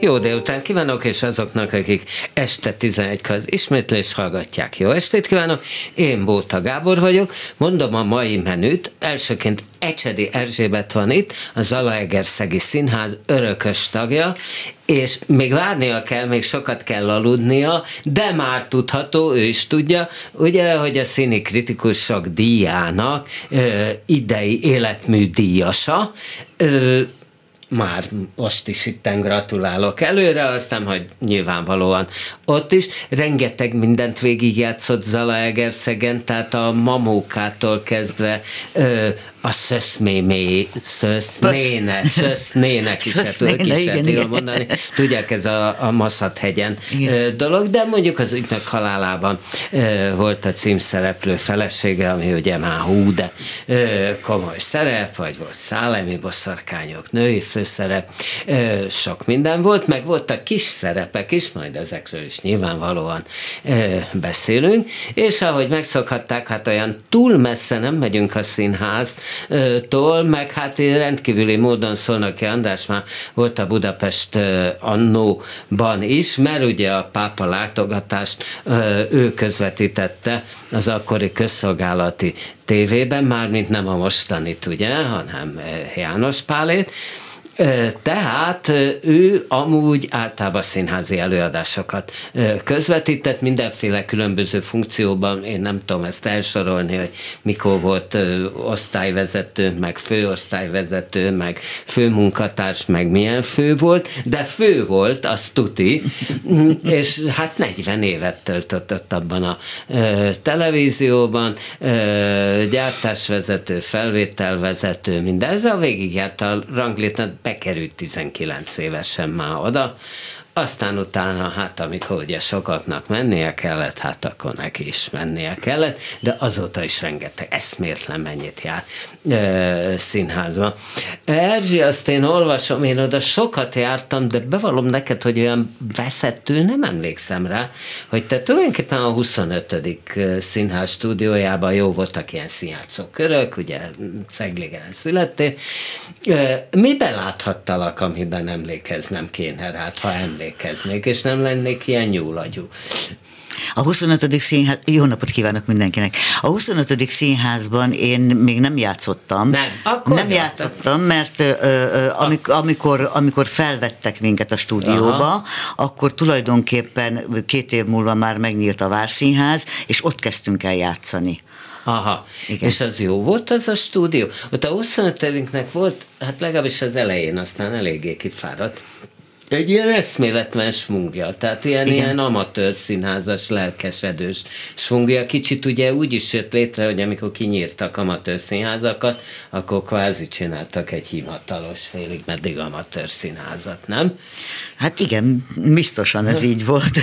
Jó délután kívánok, és azoknak, akik este 11 az ismétlés hallgatják. Jó estét kívánok, én Bóta Gábor vagyok, mondom a mai menüt. Elsőként Ecsedi Erzsébet van itt, a Zalaegerszegi Színház örökös tagja, és még várnia kell, még sokat kell aludnia, de már tudható, ő is tudja, ugye, hogy a színi kritikusok díjának ö, idei életmű díjasa, ö, már most is itten gratulálok előre, aztán, hogy nyilvánvalóan ott is rengeteg mindent végigjátszott Zalaegerszegen, tehát a mamókától kezdve ö, a szöszmémé, szösznéne, szösznének is, hát ők is igen, tudom mondani. Tudják, ez a, a Maszat-hegyen igen. dolog, de mondjuk az ügynök halálában volt a címszereplő felesége, ami ugye már hú, de komoly szerep, vagy volt szállemi bosszarkányok, női főszerep, sok minden volt, meg voltak kis szerepek is, majd ezekről is nyilvánvalóan beszélünk, és ahogy megszokhatták, hát olyan túl messze nem megyünk a színház, tól, meg hát rendkívüli módon Szolnoki András már volt a Budapest annóban is, mert ugye a pápa látogatást ő közvetítette az akkori közszolgálati tévében, mármint nem a mostanit, ugye, hanem János Pálét, tehát ő amúgy általában színházi előadásokat közvetített, mindenféle különböző funkcióban, én nem tudom ezt elsorolni, hogy mikor volt osztályvezető, meg főosztályvezető, meg főmunkatárs, meg milyen fő volt, de fő volt, az tuti, és hát 40 évet töltött abban a televízióban, gyártásvezető, felvételvezető, minden, ez a végigjárt a ranglétát, bekerült 19 évesen már oda, aztán utána, hát amikor ugye sokaknak mennie kellett, hát akkor neki is mennie kellett, de azóta is rengeteg, eszmértlen mennyit jár e, színházba. Erzsi, azt én olvasom, én oda sokat jártam, de bevallom neked, hogy olyan veszettül nem emlékszem rá, hogy te tulajdonképpen a 25. színház stúdiójában jó voltak ilyen színjátszó körök, ugye Szeglégen születtél. E, miben láthattalak, amiben emlékeznem kéne rád, ha emlékszem? Emlékeznék, és nem lennék ilyen nyúlagyú. A 25. színház, jó napot kívánok mindenkinek. A 25. színházban én még nem játszottam. Nem, akkor Nem játszottam, mert ö, ö, amikor, amikor, amikor felvettek minket a stúdióba, Aha. akkor tulajdonképpen két év múlva már megnyílt a Várszínház, és ott kezdtünk el játszani. Aha, Igen. és az jó volt az a stúdió? Ott a 25 volt, hát legalábbis az elején, aztán eléggé kifáradt, egy ilyen eszméletlen svungja, tehát ilyen, Igen. ilyen amatőr színházas, lelkesedős svungja. Kicsit ugye úgy is jött létre, hogy amikor kinyírtak amatőr színházakat, akkor kvázi csináltak egy hivatalos félig meddig amatőr színházat, nem? Hát igen, biztosan ez így volt.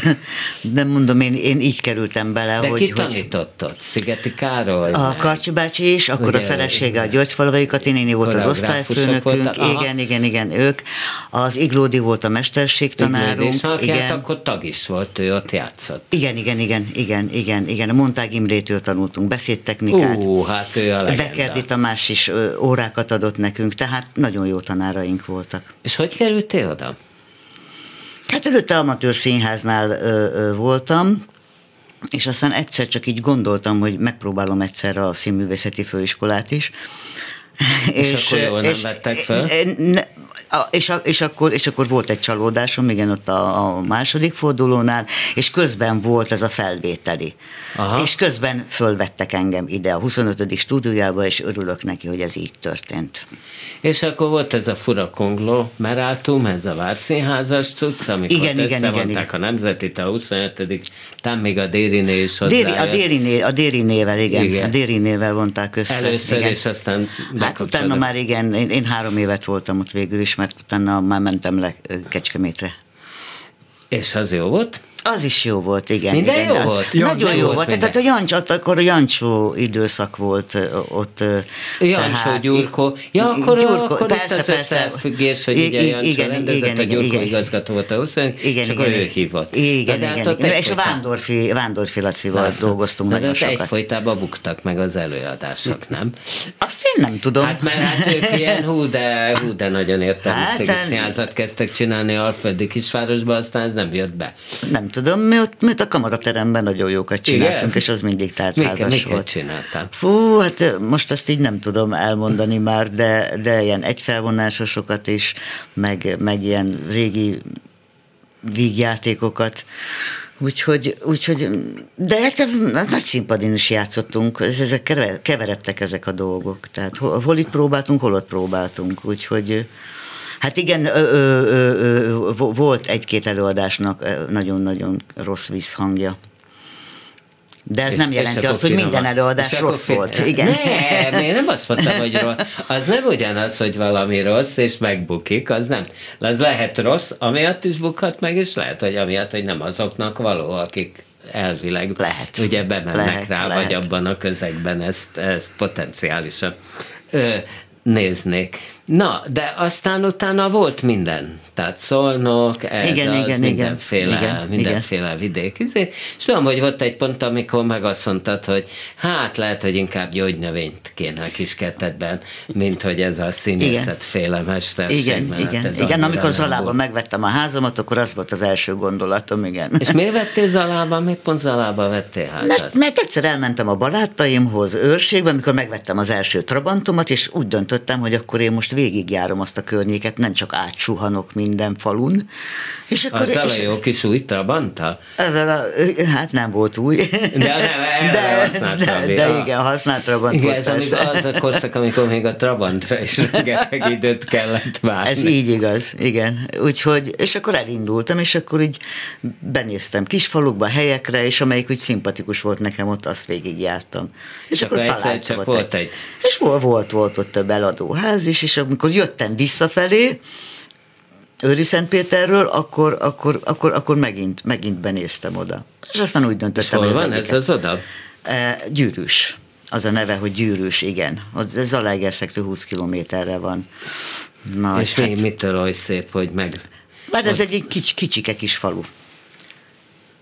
De mondom, én, én így kerültem bele. De hogy, ki tanított ott? Szigeti Károly? A Karcsi bácsi is, akkor Ugye, a felesége a Györgyfalavai Katinéni volt az osztályfőnökünk. Igen, igen, igen, ők. Az Iglódi volt a mesterségtanárunk. És hát igen. akkor tag is volt, ő ott játszott. Igen, igen, igen, igen, igen, igen. A Montág Imrétől tanultunk beszédtechnikát. Ú, hát ő a Vekerdi Tamás is órákat adott nekünk, tehát nagyon jó tanáraink voltak. És hogy kerültél oda? Hát előtte amatőr színháznál ö, ö, voltam, és aztán egyszer csak így gondoltam, hogy megpróbálom egyszer a színművészeti főiskolát is. És, és akkor jól nem és, vettek fel? Ne, és, és, akkor, és akkor volt egy csalódásom, igen, ott a, a második fordulónál, és közben volt ez a felvételi. Aha. És közben fölvettek engem ide a 25. stúdiójába, és örülök neki, hogy ez így történt. És akkor volt ez a fura konglomerátum, ez a Várszínházas cucc, amikor igen, igen, igen, igen. a Nemzetit, a 25 tám még a Dériné is Déri, a, Dériné, a Dérinével, igen, igen. A Dérinével vonták össze. Először, igen. és aztán Hát utána már igen, én, én három évet voltam ott végül is, mert utána már mentem le Kecskemétre. És az jó volt? Az is jó volt, igen. Minden igen, jó az volt? Nagyon Jancsó jó volt volt. minden. Tehát a Jancs, ott akkor a Jancsó időszak volt ott. Jancsó, tehát- Gyurkó. Ja, akkor, Gyurkó, akkor itt persze, az persze. összefüggés, hogy ugye Jancsó igen, rendezett, igen, a igen, Gyurkó igen. igazgató volt a 20 Igen, és akkor igen, ő hívott. Igen, De hát igen, ott igen. És a Vándorfi, Vándorfi Lacival László. dolgoztunk de nagyon ott sokat. egyfolytában buktak meg az előadások, nem? Azt én nem tudom. Hát mert hát ők ilyen hú, de, hú, de nagyon értelmiségi Hát, hát, de- színházat kezdtek csinálni Alföldi kisvárosba, aztán ez nem jött be. Nem tudom, mi ott, mi ott a kamarateremben nagyon jókat csináltunk, Igen? és az mindig tártházas miket volt. csináltál? Fú, hát most ezt így nem tudom elmondani már, de, de ilyen egyfelvonásosokat is, meg, meg ilyen régi vígjátékokat. Úgyhogy, úgyhogy, de hát nagy színpadin is játszottunk, ez- ezek kever- keveredtek ezek a dolgok. Tehát hol, hol itt próbáltunk, hol ott próbáltunk. Úgyhogy Hát igen, ö, ö, ö, ö, vo- volt egy-két előadásnak nagyon-nagyon rossz visszhangja. De ez És- nem jelenti azt, hogy minden előadás És rossz volt. Igen. Nem, én nem azt mondtam, hogy rossz. Az nem ugyanaz, hogy valami rossz, és megbukik, az nem. Az lehet rossz, amiatt is bukhat meg, és lehet, hogy amiatt, hogy nem azoknak való, akik elvileg Lehet. ugye bemennek Lehet, rá, lehet. vagy abban a közegben ezt, ezt potenciálisan ö, néznék. Na, de aztán utána volt minden. Tehát szolnok, ez Igen, az, igen, igen. mindenféle, Igen, mindenféle vidék. Izé. És tudom, hogy volt egy pont, amikor meg azt mondtad, hogy hát lehet, hogy inkább gyógynövényt kéne a kiskertedben, mint hogy ez a színészetféle mesterség. Igen, mert hát igen, igen. Amikor Zalában volt. megvettem a házamat, akkor az volt az első gondolatom, igen. És miért vettél Zalában? Miért pont Zalában vettél házat? Mert, mert egyszer elmentem a barátaimhoz őrségbe, amikor megvettem az első Trabantomat, és úgy döntöttem, hogy akkor én most végigjárom azt a környéket, nem csak átsuhanok minden falun. És akkor, Az a és jó kis új Trabanttal? ezzel a, hát nem volt új. De nem, használtam de, még. de Ah. igen, használt Trabant Igen, volt ez amíg, persze. az a korszak, amikor még a Trabantra is rengeteg időt kellett várni. Ez így igaz, igen. Úgyhogy, és akkor elindultam, és akkor így benéztem kisfalukba, helyekre, és amelyik úgy szimpatikus volt nekem, ott azt végigjártam. És akkor egyszer találtam csak ott volt egy- És volt, volt, volt ott több eladóház is, és amikor jöttem visszafelé, Őri Szentpéterről, akkor, akkor, akkor, akkor megint, megint benéztem oda. És aztán úgy döntöttem, hogy van ez az oda? E, Gyűrűs. Az a neve, hogy Gyűrűs, igen. Az Zalaegerszektől 20 kilométerre van. Na, És mi, mitől oly szép, hogy meg... Mert ez egy kics, kicsike kis falu.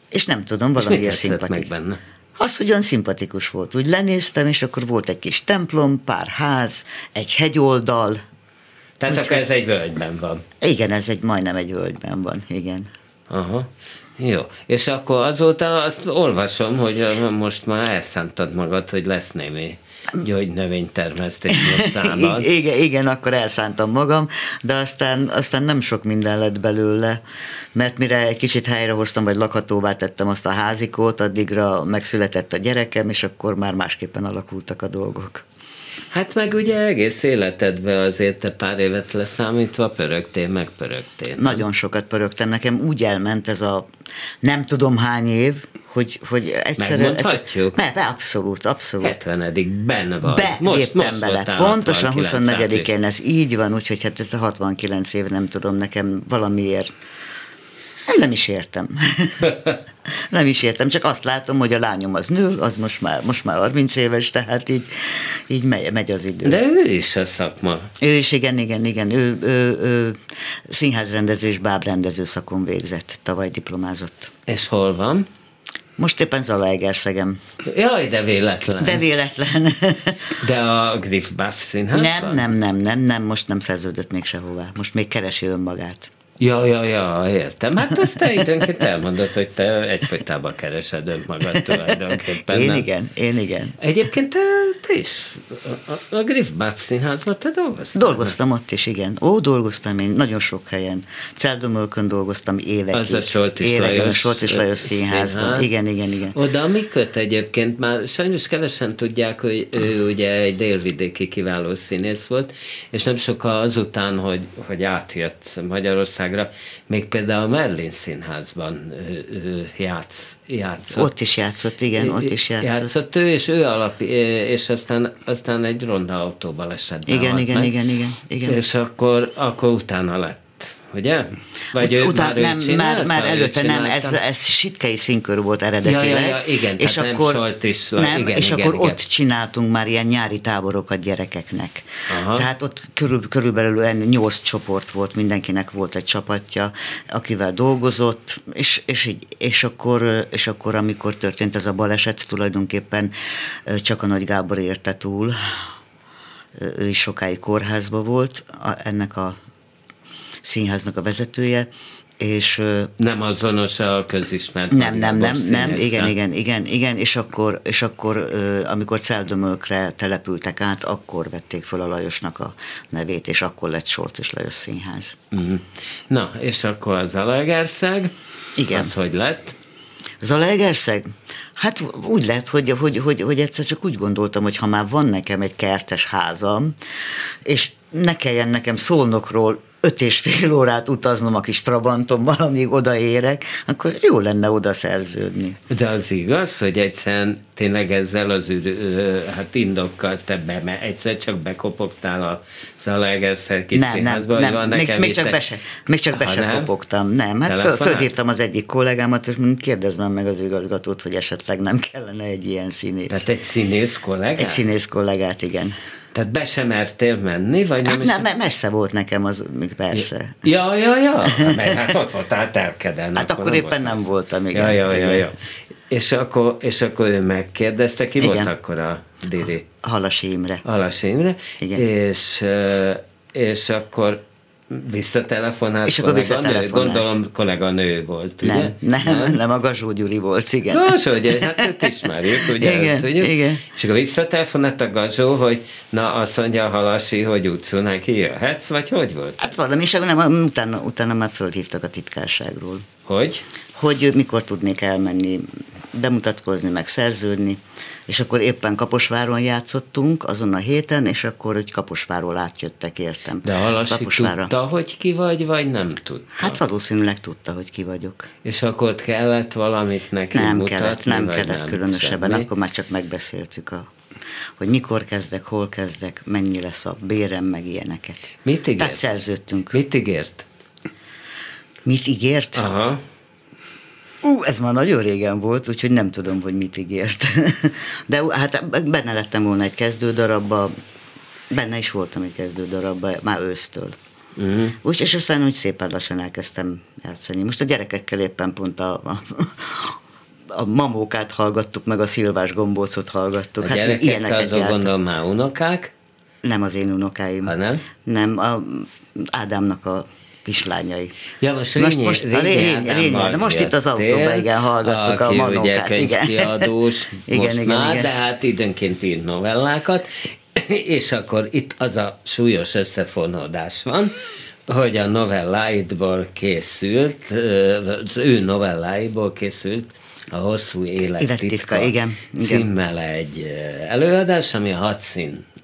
És nem tudom, És mi valamiért tetszett meg szimpatikus. benne? Az, hogy olyan szimpatikus volt. Úgy lenéztem, és akkor volt egy kis templom, pár ház, egy hegyoldal. Tehát akkor ez egy völgyben van. Igen, ez egy majdnem egy völgyben van, igen. Aha. Jó. És akkor azóta azt olvasom, hogy most már elszántad magad, hogy lesz némi gyógynövénytermesztés mostában. I- igen, igen, akkor elszántam magam, de aztán, aztán nem sok minden lett belőle, mert mire egy kicsit helyrehoztam, vagy lakhatóvá tettem azt a házikót, addigra megszületett a gyerekem, és akkor már másképpen alakultak a dolgok. Hát meg ugye egész életedben azért te pár évet leszámítva pörögtél, meg pörögtél. Nagyon sokat pörögtem, nekem úgy elment ez a nem tudom hány év, hogy, hogy egyszerűen... Megmondhatjuk? Ne, be, abszolút, abszolút. 70 benne vagy. Be, most, most bele. Pontosan 69 24-én ez így van, úgyhogy hát ez a 69 év, nem tudom, nekem valamiért nem is értem. nem is értem, csak azt látom, hogy a lányom az nő, az most már, most már 30 éves, tehát így, így megy, megy az idő. De ő is a szakma. Ő is, igen, igen, igen. Ő, ő, ő színházrendező és bábrendező szakon végzett, tavaly diplomázott. És hol van? Most éppen Zalaegerszegem. Jaj, de véletlen. De véletlen. De a Griff Buff színházban? nem, nem, nem, nem, nem, most nem szerződött még sehová. Most még keresi önmagát. Ja, ja, ja, értem. Hát azt te időnként elmondod, hogy te egyfolytában keresed önmagad tulajdonképpen. Én nem? igen, én igen. Egyébként te, te is a, a Griff színházban te dolgoztál? Dolgoztam ott is, igen. Ó, dolgoztam én nagyon sok helyen. Celdomölkön dolgoztam évekig. Az a Solt és Évekig, Lajos a Lajos színházban. színház. Igen, igen, igen. Oda mi köt egyébként? Már sajnos kevesen tudják, hogy ő ugye egy délvidéki kiváló színész volt, és nem sokkal azután, hogy, hogy átjött Magyarországra, még például a Merlin színházban játsz, játszott. Ott is játszott, igen, ott is játszott. Játszott ő, és ő alap, és aztán, aztán egy ronda autóbalesetben Igen, igen, meg. igen, igen, igen. És akkor, akkor utána lett ugye? Vagy ő Után, már, nem, csinálta, már, már előtte nem, ez, ez sitkei színkör volt eredetileg. Ja, ja, ja, igen, és tehát nem akkor, Solt is, nem, igen, és igen, akkor igen. ott csináltunk már ilyen nyári táborokat gyerekeknek. Aha. Tehát ott körül, körülbelül nyolc csoport volt, mindenkinek volt egy csapatja, akivel dolgozott, és, és, így, és, akkor, és akkor, amikor történt ez a baleset, tulajdonképpen csak a Nagy Gábor érte túl, ő is sokáig kórházba volt, a, ennek a színháznak a vezetője, és Nem azonos a közismert. nem, nem, nem, nem, igen, igen, igen, igen, és akkor, és akkor amikor Celdömölkre települtek át, akkor vették fel a Lajosnak a nevét, és akkor lett Sort és Lajos Színház. Mhm. Na, és akkor az Zalaegerszeg, Igen. az hogy lett? Zalaegerszeg? Hát úgy lett, hogy, hogy, hogy, hogy egyszer csak úgy gondoltam, hogy ha már van nekem egy kertes házam, és ne kelljen nekem szolnokról öt és fél órát utaznom a kis Trabantommal, amíg odaérek, akkor jó lenne oda szerződni. De az igaz, hogy egyszerűen tényleg ezzel az ö, hát indokkal te be, mert egyszer csak bekopogtál a Zalaegerszer kis Nem, nem, színházba, hogy nem. van Még, nekem még csak egy- be se, még csak be Ha se nem? kopogtam. Nem, hát föl, fölhívtam az egyik kollégámat, és mondom, kérdezd meg az igazgatót, hogy esetleg nem kellene egy ilyen színész. Tehát egy színész kollégát? egy színész kollégát, igen. Tehát be sem mertél menni, vagy nem Hát is? nem, me- messze volt nekem az, persze. Ja, ja, ja, mert hát ott voltál telkeden. Hát akkor éppen nem messze. voltam, igen. Ja, ja, ja, ja. És akkor, és akkor ő megkérdezte, ki Igen. volt akkor a Diri? Halasi Imre. Alas Imre, Igen. és, és akkor visszatelefonált És akkor visszatelefonált. Gondolom kolléganő volt, ugye? Nem, nem, nem, a Gazsó Gyuri volt, igen. Gazsó, ugye, hát őt ismerjük, ugye? Igen, tudjuk? igen. És akkor visszatelefonált a Gazsó, hogy na azt mondja a Halasi, hogy utcú neki jöhetsz, vagy hogy volt? Hát valami, és nem, utána, utána már fölhívtak a titkárságról. Hogy? hogy mikor tudnék elmenni, bemutatkozni, meg szerződni, és akkor éppen Kaposváron játszottunk azon a héten, és akkor hogy Kaposváról átjöttek, értem. De Halasi Kaposvárra. tudta, hogy ki vagy, vagy nem tudta? Hát valószínűleg tudta, hogy ki vagyok. És akkor ott kellett valamit neki Nem mutatni, kellett, nem kellett nem, különösebben, semmi? akkor már csak megbeszéltük, a, hogy mikor kezdek, hol kezdek, mennyi lesz a bérem, meg ilyeneket. Mit ígért? Tehát szerződtünk. Mit ígért? Mit ígért? Aha. Ú, ez már nagyon régen volt, úgyhogy nem tudom, hogy mit ígért. De hát benne lettem volna egy kezdődarabba, benne is voltam egy kezdődarabba, már ősztől. Uh-huh. Úgy, és aztán úgy szépen lassan elkezdtem játszani. Most a gyerekekkel éppen pont a, a, a mamókát hallgattuk, meg a szilvás gombócot hallgattuk. A hát gyerekek ilyeneket azok jártam. gondolom már unokák, Nem az én unokáim. Ha nem? Nem, a Ádámnak a kislányai. Ja, most, Rényi, most- Rényi Rényi- Ádámmal Rényi, de most itt az autóban, igen, hallgattuk a aki ugye manókát, könyvkiadós Igen, most igen, már, igen. de hát időnként ír novellákat, és akkor itt az a súlyos összefonódás van, hogy a novelláidból készült, az ő novelláiból készült a hosszú élet Élettitka, titka igen, igen. címmel egy előadás, ami a hat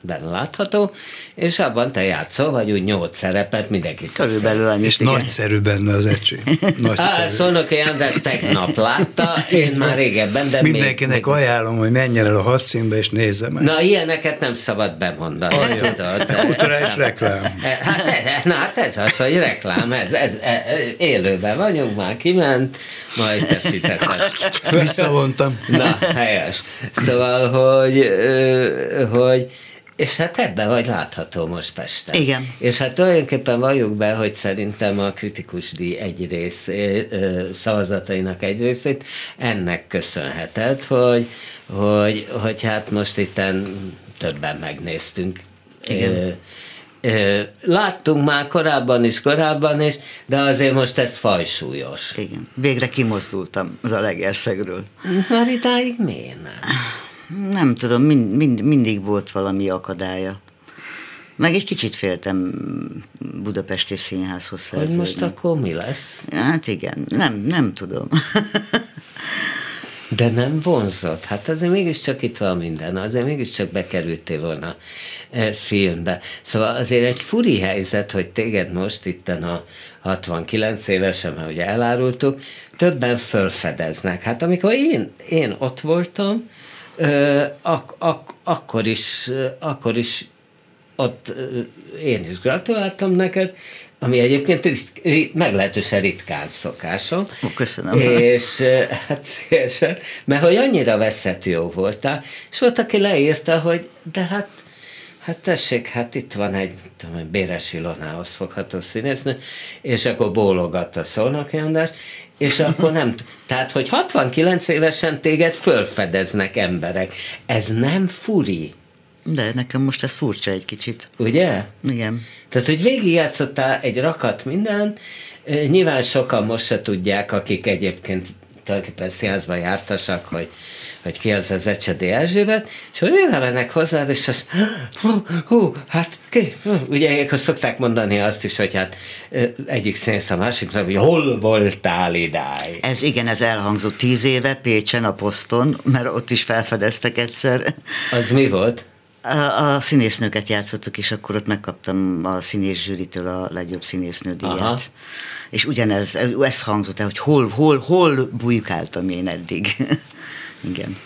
színben látható, és abban te játszol, vagy úgy nyolc szerepet, mindenki Körülbelül annyit, És igen. nagyszerű benne az ecsi. Á, Nagyszerű. Szónoki András tegnap látta, én már régebben, de Mindenkinek még, ajánlom, hogy menjen el a hadszínbe és nézze meg. Na, ilyeneket nem szabad bemondani? Kulturális Ez- reklám. Hát, ez- na, hát ez az, hogy reklám, ez, ez, ez, élőben vagyunk, már kiment, majd te fizetett. Visszavontam. Na, helyes. Szóval, hogy, hogy és hát ebben vagy látható most Pesten. Igen. És hát tulajdonképpen valljuk be, hogy szerintem a kritikus díj egy rész, szavazatainak egy részét ennek köszönheted, hogy, hogy, hogy hát most itten többen megnéztünk. Igen. Ö, Láttunk már korábban is, korábban is, de azért most ez fajsúlyos. Igen. Végre kimozdultam az a legerszegről. Már idáig miért nem? Nem tudom, mind, mind, mindig volt valami akadálya. Meg egy kicsit féltem Budapesti Színházhoz Hogy szerződni. most akkor mi lesz? Hát igen, nem, nem tudom. De nem vonzott. Hát azért mégiscsak itt van minden, azért mégiscsak bekerültél volna e, filmbe. Szóval azért egy furi helyzet, hogy téged most itten a 69 évesen, mert ugye elárultuk, többen fölfedeznek. Hát amikor én, én ott voltam, ak, ak, akkor is, akkor is ott én is gratuláltam neked, ami egyébként rit, rit, meglehetősen ritkán szokásom. Ó, köszönöm. És hát szívesen, mert hogy annyira veszető jó voltál, és volt, aki leírta, hogy de hát Hát tessék, hát itt van egy tudom, Béres Ilonához fogható színésznő, és akkor bólogat a Szolnoki András, és akkor nem, tehát, hogy 69 évesen téged fölfedeznek emberek. Ez nem furi. De nekem most ez furcsa egy kicsit. Ugye? Igen. Tehát, hogy végigjátszottál egy rakat minden, nyilván sokan most se tudják, akik egyébként tulajdonképpen színházban jártasak, hogy, hogy ki az az Ecsedi Erzsébet, és hogy ő mennek hozzád, és az, hú, hú hát ki? Ugye akkor szokták mondani azt is, hogy hát egyik színész a másiknak, hogy hol voltál idáig? Ez igen, ez elhangzott tíz éve Pécsen a poszton, mert ott is felfedeztek egyszer. Az mi volt? A, a színésznőket játszottuk, és akkor ott megkaptam a színész zsűritől a legjobb színésznő díjat. Aha. És ugyanez, ez, ez hangzott el, hogy hol, hol, hol bujkáltam én eddig. Igen.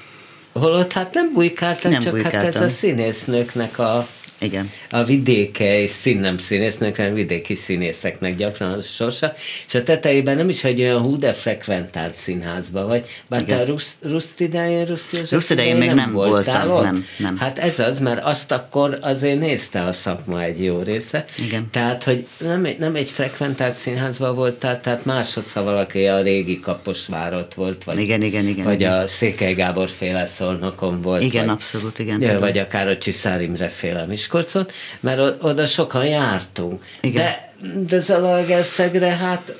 Holott hát nem bujkáltam, nem csak bujkáltam. hát ez a színésznőknek a igen. A vidéke és szín nem színésznek, hanem vidéki színészeknek gyakran az sorsa, és a tetejében nem is egy olyan hú, de frekventált színházba vagy, bár Igen. te a Ruszt, Ruszt idején, Ruszt, Ruszt idején még nem, nem voltam, ott? nem, nem. Hát ez az, mert azt akkor azért nézte a szakma egy jó része. Igen. Tehát, hogy nem, egy, nem egy frekventált színházban voltál, tehát másodszor valaki a régi Kaposvárot volt, vagy, igen, igen, igen, vagy igen. a Székely Gábor féle szolnokon volt. Igen, vagy, abszolút, igen. Ja, vagy akár a Csiszár Imre féle Miskolcon, mert oda sokan jártunk. Igen. De, de Zalaegerszegre, hát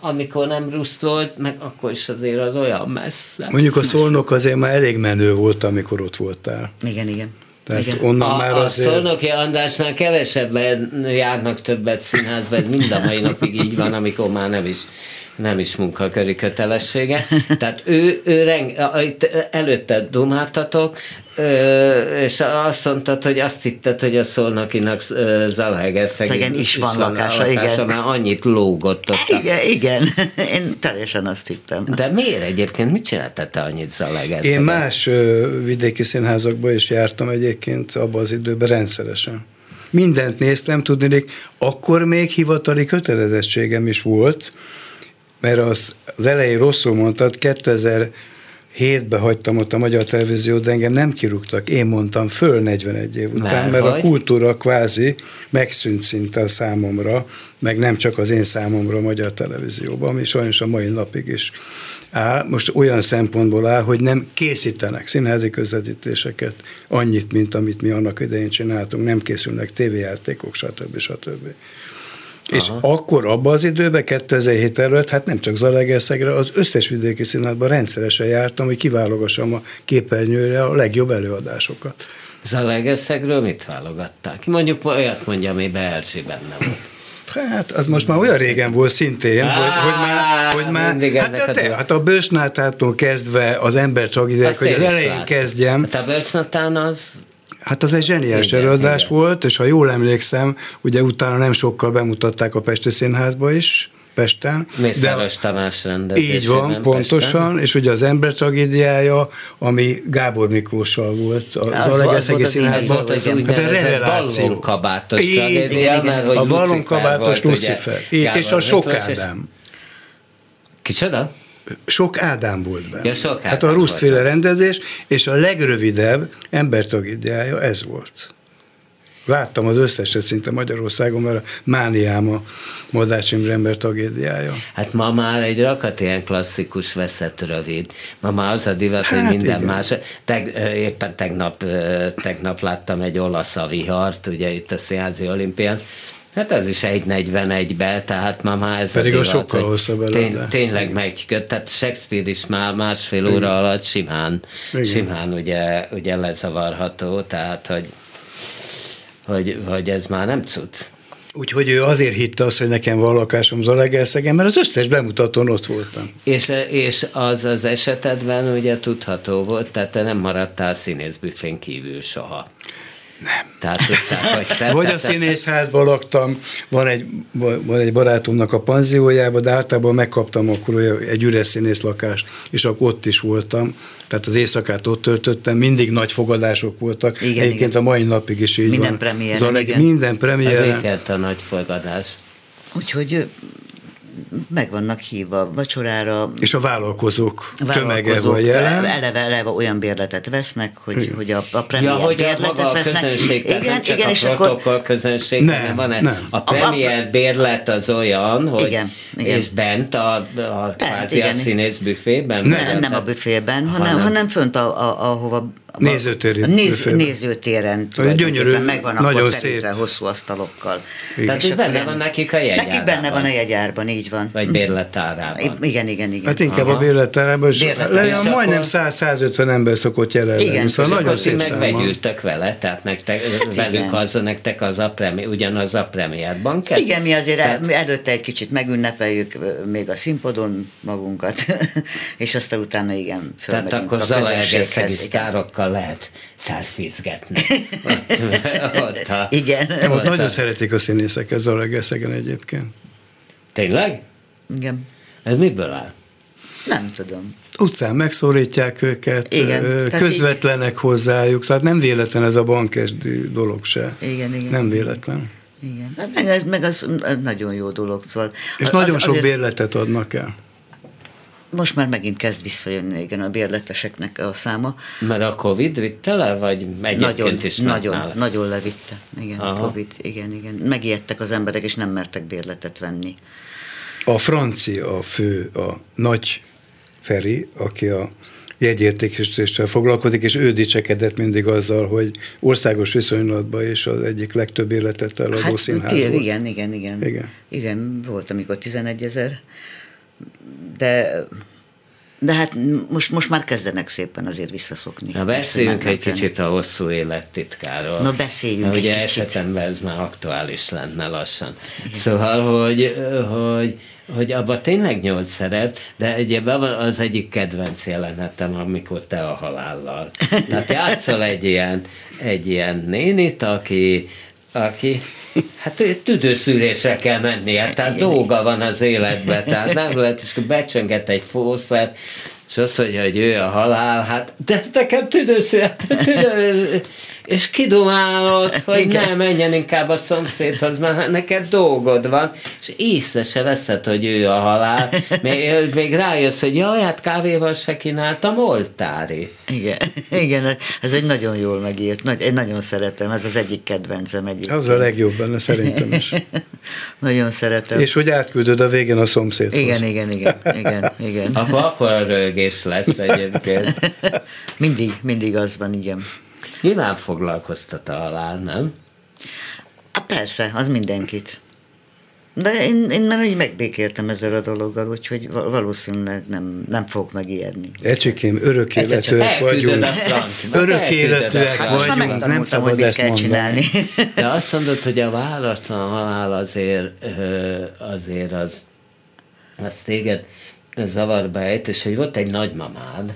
amikor nem ruszt volt, meg akkor is azért az olyan messze. Mondjuk a szolnok azért már elég menő volt, amikor ott voltál. Igen, igen. Tehát Igen. onnan a, már a azért... Szolnoki Andrásnál kevesebben járnak többet színházba, ez mind a mai napig így van, amikor már nem is nem is munkaköri kötelessége. Tehát ő, ő reng, előtte dumáltatok, és azt mondtad, hogy azt hitted, hogy a Szolnokinak Zalaegerszegen is van lakása, lakása, igen. már annyit lógott ott. Igen, igen, én teljesen azt hittem. De miért egyébként? Mit csináltál te annyit Zalaegerszegen? Én más vidéki színházakba is jártam egyébként abban az időben rendszeresen. Mindent néztem, tudni, akkor még hivatali kötelezettségem is volt, mert az, az elején rosszul mondtad, 2000 hétbe hagytam ott a magyar televíziót, de engem nem kirúgtak. Én mondtam föl 41 év után, Már mert vagy? a kultúra kvázi megszűnt szinte a számomra, meg nem csak az én számomra a magyar televízióban, ami sajnos a mai napig is áll. Most olyan szempontból áll, hogy nem készítenek színházi közvetítéseket annyit, mint amit mi annak idején csináltunk, nem készülnek tévéjátékok, stb. stb. Aha. És akkor abban az időben, 2007 előtt, hát nem csak Zalaegerszegre, az összes vidéki színházban rendszeresen jártam, hogy kiválogassam a képernyőre a legjobb előadásokat. Zalaegerszegről mit válogattál? Ki mondjuk olyat mondja, ami Erzsi benne volt. Hát, az most már olyan régen volt szintén, Á, hogy, hogy már, hogy már hát, a te, hát a Bősnátától kezdve az ember tragédiák, hogy az elején kezdjem. Hát a Bősnátán az Hát az egy zseniás igen, előadás igen. volt, és ha jól emlékszem, ugye utána nem sokkal bemutatták a Pesti Színházba is, Pesten. Mészáros Tamás rendezésében Így van, pontosan, Pesten. és ugye az ember tragédiája, ami Gábor Miklóssal volt az, az Alegeszegi Színházban. Volt az hát a reveláció. kabátos tragédia, mert hogy A ballonkabátos Lucifer. És a sok Ádám. Kicsoda? Sok Ádám volt benne. Ja, sok hát a Rusztféle rendezés, és a legrövidebb embertragédiája ez volt. Láttam az összeset szinte Magyarországon, mert a mániám a Modács Imre ember tragédiája. Hát ma már egy rakat ilyen klasszikus veszett rövid. Ma már az a divat, hát hogy minden igen. más. Teg, éppen tegnap, tegnap láttam egy olasz a vihart, ugye itt a Színházi olimpián, Hát az is egy 41-be, tehát ma már ez Pedig a divat, sokkal hosszabb tény, Tényleg megy, tehát Shakespeare is már másfél óra Igen. alatt simán, Igen. simán ugye, ugye lezavarható, tehát hogy, hogy, hogy ez már nem cucc. Úgyhogy ő azért hitte azt, hogy nekem van lakásom Zalegerszegen, mert az összes bemutatón ott voltam. És, és az az esetedben ugye tudható volt, tehát te nem maradtál színészbüfén kívül soha. Nem. Tehát tudták, hogy te, Vagy a színészházban laktam, van egy, van egy barátomnak a panziójában, de általában megkaptam akkor egy üres színészlakást, és akkor ott is voltam. tehát az éjszakát ott töltöttem, mindig nagy fogadások voltak. Igen, Egyébként igen. a mai napig is így Minden van. premiéren, Zale- igen. Minden mit jelent a nagy fogadás? Úgyhogy meg vannak hívva vacsorára, És a vállalkozók, tömege vállalkozók van jelen. eleve, eleve olyan bérletet vesznek, hogy, hogy a, a premier Ja, hogy a bérletet maga a vesznek. közönség, tehát nem csak a protokoll közönség, Nem, hanem van nem. a premier bérlet az olyan, hogy Igen, igen. és bent a, a kvázi a igen. színész büfében? Nem, vagy nem a büfében, hanem, hanem- hanem fönt, a, a, ahova... a néz, nézőtéren gyönyörű, megvan nagyon szép. terítve hosszú asztalokkal. Tehát És benne van nekik a jegyárában. Nekik benne van a jegyárban, így van. Vagy bérletárában. Igen, igen, igen. Hát inkább Aha. a bérletárában, és Bérletárában. le- És majdnem akkor- 100-150 ember szokott jelen lenni, Igen, szóval és nagyon szép meg száma. vegyültök vele, tehát nektek, Hát velük igen. az, nektek az a premier, ugyanaz a premiérban kell. Igen, mi azért Tehát- előtte egy kicsit megünnepeljük még a színpadon magunkat, és aztán utána igen, Tehát akkor a Zalaegerszegi közönséghez. Igen. sztárokkal lehet szelfizgetni. ott, ott a, Igen. Ott ott a- nagyon szeretik a színészeket Zalaegerszegen egyébként. Tényleg? Igen. Ez miből áll? Nem tudom. Utcán megszólítják őket, Igen, közvetlenek hozzájuk, szóval nem véletlen ez a bankesdi dolog se. Igen, igen. Nem véletlen. Igen. Hát meg, ez, meg az nagyon jó dolog, szóval. És az, nagyon sok azért bérletet adnak el. Most már megint kezd visszajönni igen, a bérleteseknek a száma. Mert a Covid vitte le, vagy egyébként Nagyon, is nagyon, nála? nagyon levitte. Igen, Aha. Covid, igen, igen. Megijedtek az emberek, és nem mertek bérletet venni. A francia a fő, a nagy Feri, aki a jegyértékesítéssel foglalkozik, és ő dicsekedett mindig azzal, hogy országos viszonylatban is az egyik legtöbb életet eladó Hát színház tél, volt. igen, igen, igen. Igen. Igen, volt, amikor 11 ezer, de, de hát most, most már kezdenek szépen azért visszaszokni. Na beszéljünk egy kicsit a hosszú élettitkáról. Na, beszéljünk Mert egy ugye kicsit. esetemben ez már aktuális lenne lassan. Szóval, hogy, hogy, hogy abban tényleg nyolc szeret, de egyébben az egyik kedvenc jelenetem, amikor te a halállal. Tehát játszol egy ilyen, egy ilyen nénit, aki, aki Hát tüdőszűrésre kell mennie, tehát dolga van az életben, tehát nem lehet, és akkor becsönget egy fószer, és azt mondja, hogy ő a halál, hát de nekem tüdőszűr, tüdő, és kidumálod, hogy Igen. ne menjen inkább a szomszédhoz, mert hát neked dolgod van, és észre se veszed, hogy ő a halál, még, még rájössz, hogy jaj, hát kávéval se kínáltam oltári. Igen, igen, ez egy nagyon jól megírt, nagy, én nagyon szeretem, ez az egyik kedvencem egyébként. Az a legjobb benne szerintem is. nagyon szeretem. És hogy átküldöd a végén a szomszédhoz. Igen, igen, igen, igen, igen. Akkor, akkor a rögés lesz egyébként. mindig, mindig az van, igen. Nyilván foglalkoztat a halál, nem? Hát persze, az mindenkit. De én, én már így megbékéltem ezzel a dologgal, úgyhogy val- valószínűleg nem, nem fogok megijedni. Ecsikém, örök életűek vagyunk. Örök életűek már vagyunk, nem hogy szabad mit ezt kell mondani. csinálni. De azt mondod, hogy a váratlan halál azért, azért az, az téged zavarba ejt, és hogy volt egy nagymamád,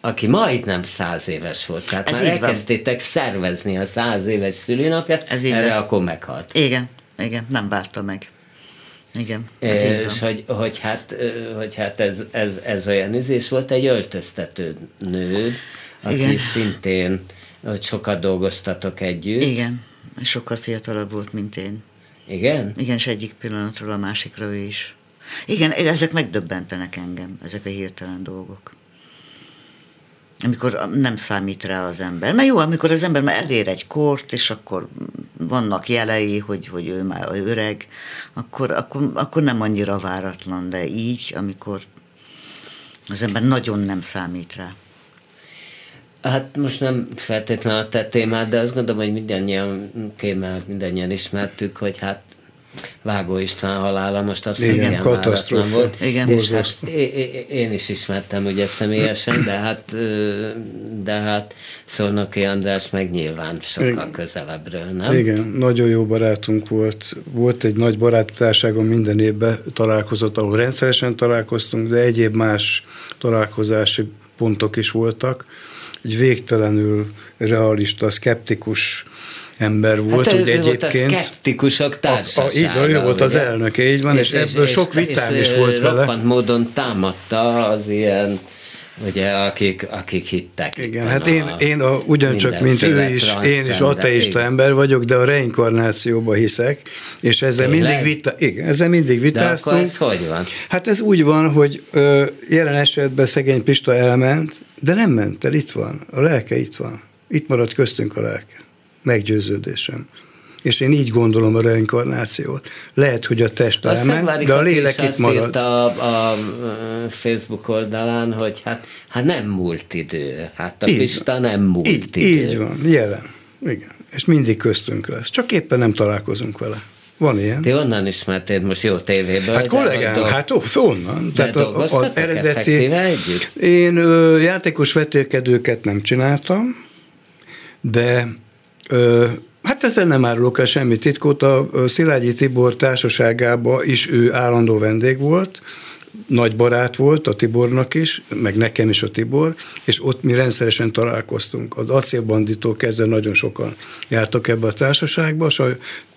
aki majdnem száz éves volt, tehát Ez már így van. elkezdtétek szervezni a száz éves szülinapját, Ez erre van. akkor meghalt. Igen, igen, nem várta meg. Igen, És hogy, hogy hát, hogy hát ez, ez, ez olyan izés volt egy öltöztető nőd, aki Igen. szintén, hogy sokat dolgoztatok együtt. Igen, sokkal fiatalabb volt, mint én. Igen? Igen, és egyik pillanatról a másikra ő is. Igen, ezek megdöbbentenek engem, ezek a hirtelen dolgok. Amikor nem számít rá az ember. Mert jó, amikor az ember már elér egy kort, és akkor vannak jelei, hogy, hogy ő már öreg, akkor, akkor, akkor nem annyira váratlan, de így, amikor az ember nagyon nem számít rá. Hát most nem feltétlenül a te témád, de azt gondolom, hogy mindannyian kémelt, mindannyian ismertük, hogy hát Vágó István halála most abszolút Igen, váratlan volt. Igen. És hát én is ismertem ugye személyesen, de hát, de hát Szolnoki András meg nyilván sokkal Igen. közelebbről, nem? Igen, nagyon jó barátunk volt. Volt egy nagy barátságon minden évben találkozott, ahol rendszeresen találkoztunk, de egyéb más találkozási pontok is voltak. Egy végtelenül realista, szkeptikus ember volt, hát ő, ugye ő volt a egyébként. szkeptikusok A, a, társasága. így van, ő volt az ugye? elnöke, így van, és, és ebből sok vitám is volt vele. Módon támadta az ilyen ugye, akik, akik hittek. Igen, hát én, a, én a, ugyancsak, mint ő is, én is ateista igen. ember vagyok, de a reinkarnációba hiszek, és ezzel Tényleg? mindig, vita, igen, ezzel mindig vitáztunk. De akkor ez hogy van? Hát ez úgy van, hogy ö, jelen esetben szegény Pista elment, de nem ment el, itt van, a lelke itt van. Itt maradt köztünk a lelke. Meggyőződésem és én így gondolom a reinkarnációt. Lehet, hogy a test a elment, de a lélek itt marad. a, a Facebook oldalán, hogy hát, hát nem múlt idő. Hát a így Pista van. nem múlt így, idő. Így van, jelen. Igen. És mindig köztünk lesz. Csak éppen nem találkozunk vele. Van ilyen. Ti onnan ismertél most jó tévéből? Hát kollégám, dolg... hát ó, onnan. De Tehát az eredeti, együtt? Én ö, játékos vetélkedőket nem csináltam, de Hát ezzel nem árulok el semmi titkot. A Szilágyi Tibor társaságában is ő állandó vendég volt, nagy barát volt a Tibornak is, meg nekem is a Tibor, és ott mi rendszeresen találkoztunk. Az acélbanditól kezdve nagyon sokan jártak ebbe a társaságba, és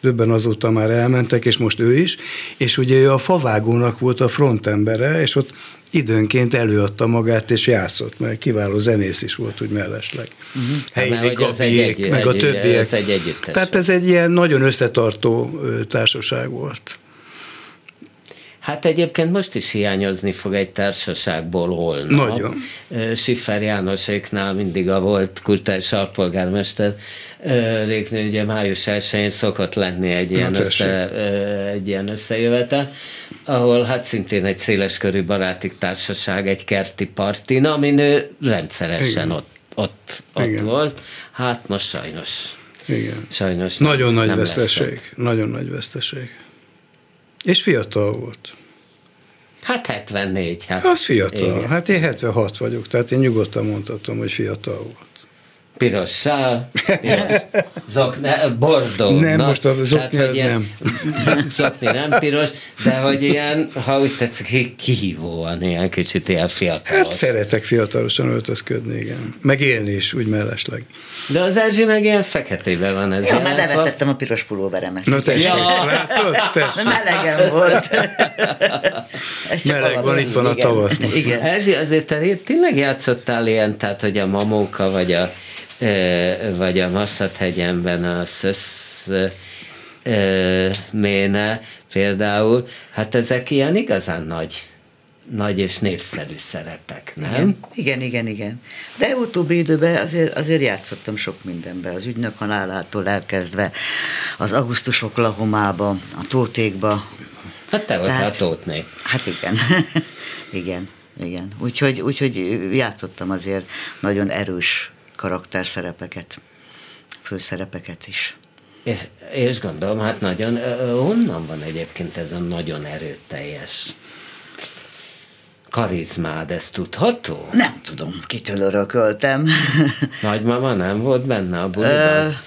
többen azóta már elmentek, és most ő is, és ugye ő a favágónak volt a frontembere, és ott időnként előadta magát és játszott, mert kiváló zenész is volt úgy mellesleg. Uh-huh. Helyi Gabiék, meg a többiek. Ez egy együttes. Tehát ez egy ilyen nagyon összetartó társaság volt. Hát egyébként most is hiányozni fog egy társaságból holnap. Nagyon. Siffer Jánoséknál mindig a volt kultúrás alpolgármester Réknő, ugye május 1 szokott lenni egy ilyen, össze, egy ilyen összejövetel, ahol hát szintén egy széleskörű baráti társaság, egy kerti partin, amin ő rendszeresen Igen. ott, ott, ott volt. Hát most sajnos. Igen. Sajnos Nagyon nem, nagy nem veszteség. Nagyon nagy veszteség. És fiatal volt. Hát 74. Hát. Az fiatal. Igen. Hát én 76 vagyok, tehát én nyugodtan mondhatom, hogy fiatal volt piros szál, zokne, bordó. Nem, na, most a zokni tehát, nem. Zokni nem piros, de hogy ilyen, ha úgy tetszik, kihívóan, ilyen kicsit ilyen fiatal. Hát szeretek fiatalosan öltözködni, igen. Meg élni is, úgy mellesleg. De az Erzsi meg ilyen feketébe van. Ez ja, már levetettem a piros pulóveremet. Na tessék, ja. látod? Tessék. Melegem volt. Meleg van, itt van a tavasz most. Igen. Erzsi, azért te tényleg játszottál ilyen, tehát hogy a mamóka vagy a vagy a Masszathegyenben a Szösz méne például, hát ezek ilyen igazán nagy nagy és népszerű szerepek, nem? Igen, igen, igen. igen. De utóbbi időben azért, azért játszottam sok mindenbe, az ügynök halálától elkezdve, az augusztus Oklahomába, a Tótékba. Hát te voltál a Tótné. Hát igen, igen, igen. Úgyhogy, úgyhogy játszottam azért nagyon erős karakterszerepeket, főszerepeket is. És, és gondolom, hát nagyon, honnan van egyébként ez a nagyon erőteljes karizmád, ez tudható? Nem tudom, kitől örököltem. Nagymama nem volt benne a buliban?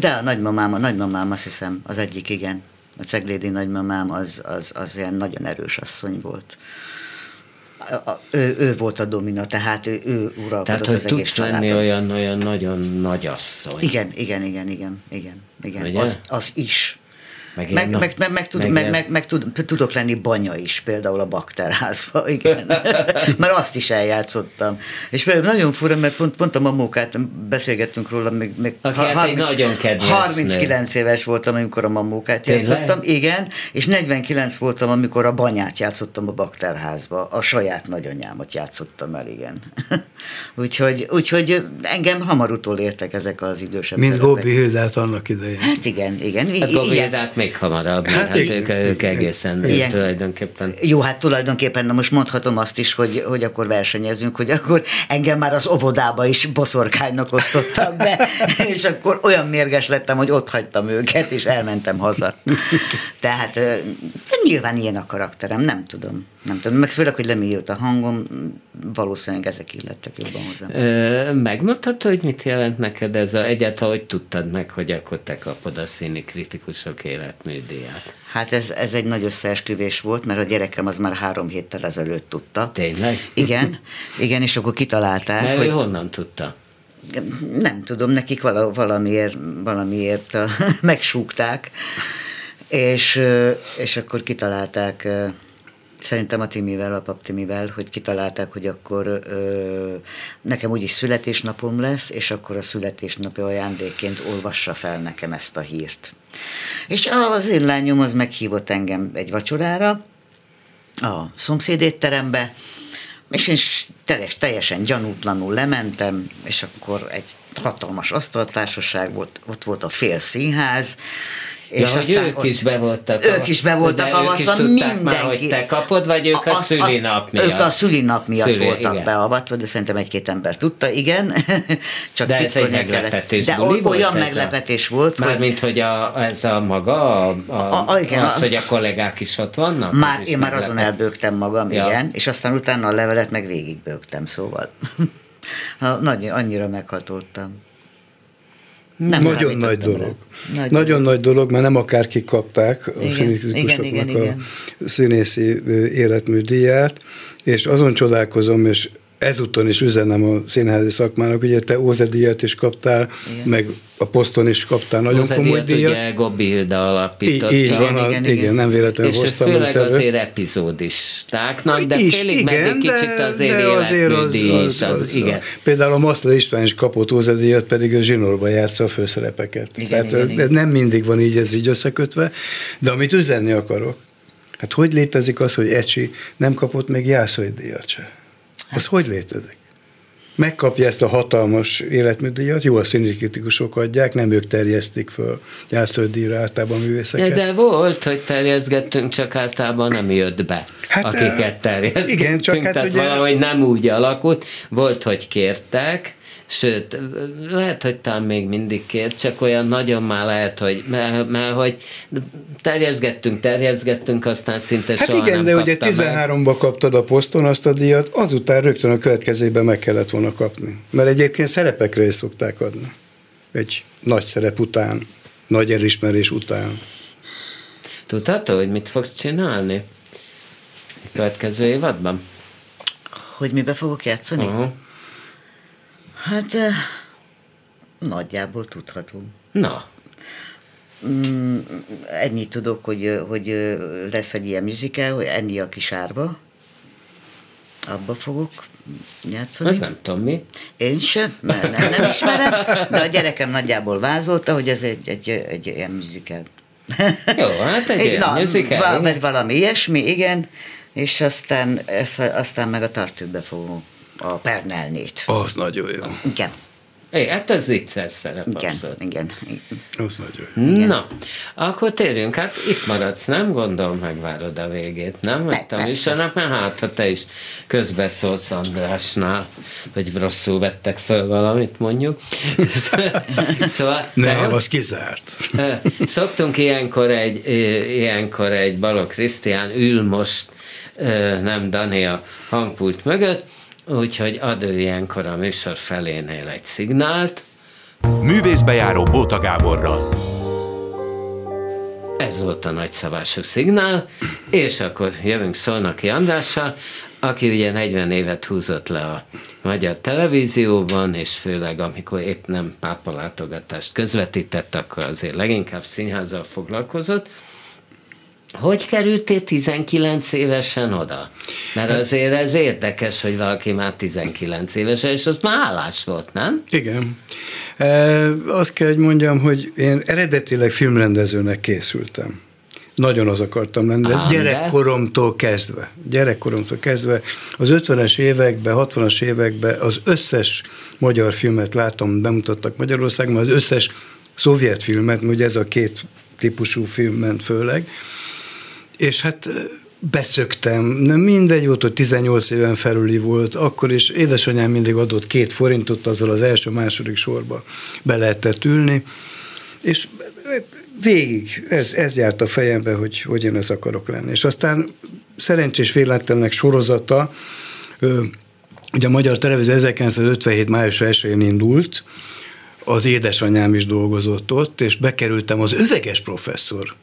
de a nagymamám, a nagymamám azt hiszem, az egyik igen. A ceglédi nagymamám az, az, az ilyen nagyon erős asszony volt a, ő, ő volt a domina, tehát ő, ő uralkodott tehát, hogy az egész tudsz lenni olyan, olyan nagyon nagy asszony. Igen, igen, igen, igen, igen, igen. Az, az is. Meg, meg, meg, meg, meg, tud, meg, meg, meg, meg tud, tudok lenni banya is, például a bakterházba, igen. mert azt is eljátszottam. És nagyon fura, mert pont, pont a mamókát beszélgettünk róla, még, még Aki ha, 30, hát nagyon kedves 39 nő. éves voltam, amikor a mamókát Tényleg? játszottam, igen, és 49 voltam, amikor a banyát játszottam a bakterházba. A saját nagyanyámat játszottam el, igen. úgyhogy, úgyhogy engem hamar utolértek ezek az idősebb Mint Gobbi Hildát annak idején. Hát igen, igen. Hát Gobbi Hildát még hamarabb, hát, hát ők, ők egészen ilyen. tulajdonképpen. Jó, hát tulajdonképpen na most mondhatom azt is, hogy, hogy akkor versenyezünk, hogy akkor engem már az óvodába is boszorkánynak osztottak be, és akkor olyan mérges lettem, hogy ott hagytam őket, és elmentem haza. Tehát nyilván ilyen a karakterem, nem tudom. Nem tudom, meg főleg, hogy lemélyült a hangom, valószínűleg ezek illettek jobban hozzám. megmondhatod, hogy mit jelent neked ez a, egyáltalán, hogy tudtad meg, hogy akkor te kapod a színi kritikusok életműdíját? Hát ez, ez egy nagy összeesküvés volt, mert a gyerekem az már három héttel ezelőtt tudta. Tényleg? Igen, igen, és akkor kitalálták. Mert hogy honnan tudta? Nem tudom, nekik valamiért, valamiért a, megsúgták, és, és akkor kitalálták Szerintem a Timivel, a pap Timivel, hogy kitalálták, hogy akkor ö, nekem úgyis születésnapom lesz, és akkor a születésnapi ajándékként olvassa fel nekem ezt a hírt. És az én lányom az meghívott engem egy vacsorára, a szomszédétterembe, és én teljes, teljesen gyanútlanul lementem, és akkor egy hatalmas asztaltársaság volt, ott volt a fél színház, és ja, hogy ők is be voltak Ők is be voltak avatva, ők is tudták mindenki. már, hogy te kapod, vagy ők a, a szülinap miatt? Ők a szülinap miatt Szüli, voltak igen. beavatva, de szerintem egy-két ember tudta, igen. Csak de ez egy meglepetés De olyan volt meglepetés a, volt. Mármint, hogy a, ez a maga, a, a, a, igen, az, hogy a kollégák is ott vannak? Már, én már azon elbőgtem magam, ja. igen, és aztán utána a levelet meg végigbőgtem, szóval. Nagy, annyira meghatódtam. Nem nagyon nagy dolog. Nagy nagyon dolog. nagy dolog, mert nem akárki kapták a színikusoknak a színészi életműdíját, és azon csodálkozom, és ezúton is üzenem a színházi szakmának, ugye te Ózedíjat is kaptál, Igen. meg a poszton is kaptál nagyon Ózedíjat komoly díjat. ugye Gobbi Hilda alapította. Így van, igen, igen, igen, igen, nem véletlenül és hoztam. És főleg azért epizódistáknak, de is, félig igen, meddig kicsit azért de azért az, az, az, az, igen. Például a Maszla István is kapott Ózedíjat, pedig a zsinórba játsza a főszerepeket. Igen, Tehát igen, igen. nem mindig van így ez így összekötve, de amit üzenni akarok, hát hogy létezik az, hogy Ecsi nem kapott még Jászai díjat se? Ez hogy létezik? Megkapja ezt a hatalmas életműdíjat, jó a színikritikusok adják, nem ők terjesztik föl gyászöldíjra általában művészeket. De, de volt, hogy terjeszgettünk, csak általában nem jött be, hát, akiket terjesztettünk. Igen, csak hát tehát ugye... valahogy nem úgy alakult. Volt, hogy kértek, Sőt, lehet, hogy talán még mindig kér, csak olyan nagyon már lehet, hogy, mert, mert hogy terjeszgettünk, terjeszgettünk, aztán szinte hát soha igen, nem de ugye 13-ba kaptad a poszton azt a díjat, azután rögtön a következőben meg kellett volna kapni. Mert egyébként szerepekre is szokták adni. Egy nagy szerep után, nagy elismerés után. Tudhatod, hogy mit fogsz csinálni? A következő évadban? Hogy mibe fogok játszani? Uh-huh. Hát nagyjából tudhatom. Na. Mm, ennyit tudok, hogy, hogy lesz egy ilyen musical, hogy Enni a kis árva. Abba fogok játszani. Ez nem tudom mi. Én sem, mert nem, nem ismerem, de a gyerekem nagyjából vázolta, hogy ez egy, egy, egy ilyen musical. Jó, hát egy, egy ilyen na, musical. Vagy valami ilyesmi, igen, és aztán, aztán meg a tartőbe fogom a Pernelnét. Az nagyon jó. Igen. É, hát ez vicces szerep igen, abszolút. Igen, igen. Az nagyon jó. Na, akkor térjünk, hát itt maradsz, nem? Gondolom megvárod a végét, nem? Mert a műsornak, mert hát, ha te is közbeszólsz Andrásnál, hogy rosszul vettek föl valamit, mondjuk. szóval, nem, az kizárt. Szoktunk ilyenkor egy, ilyenkor egy Balok Krisztián ül most, nem Dani a hangpult mögött, úgyhogy ad ő ilyenkor a műsor felénél egy szignált. Művészbejáró Bóta Gáborral. Ez volt a nagyszabású szignál, és akkor jövünk Szolnoki Andrással, aki ugye 40 évet húzott le a magyar televízióban, és főleg amikor épp nem pápalátogatást közvetített, akkor azért leginkább színházzal foglalkozott, hogy kerültél 19 évesen oda? Mert azért ez érdekes, hogy valaki már 19 évesen, és az már állás volt, nem? Igen. E, azt kell, hogy mondjam, hogy én eredetileg filmrendezőnek készültem. Nagyon az akartam lenni, de gyerekkoromtól kezdve, gyerekkoromtól kezdve, az 50-es években, 60-as években az összes magyar filmet látom, bemutattak Magyarországon, az összes szovjet filmet, ugye ez a két típusú film ment főleg, és hát beszöktem, nem mindegy volt, hogy 18 éven felüli volt, akkor is édesanyám mindig adott két forintot, azzal az első-második sorba be lehetett ülni, és végig ez, ez járt a fejembe, hogy, hogy én ez akarok lenni. És aztán szerencsés véletlennek sorozata, ugye a Magyar Televízió 1957. május 1-én indult, az édesanyám is dolgozott ott, és bekerültem az öveges professzor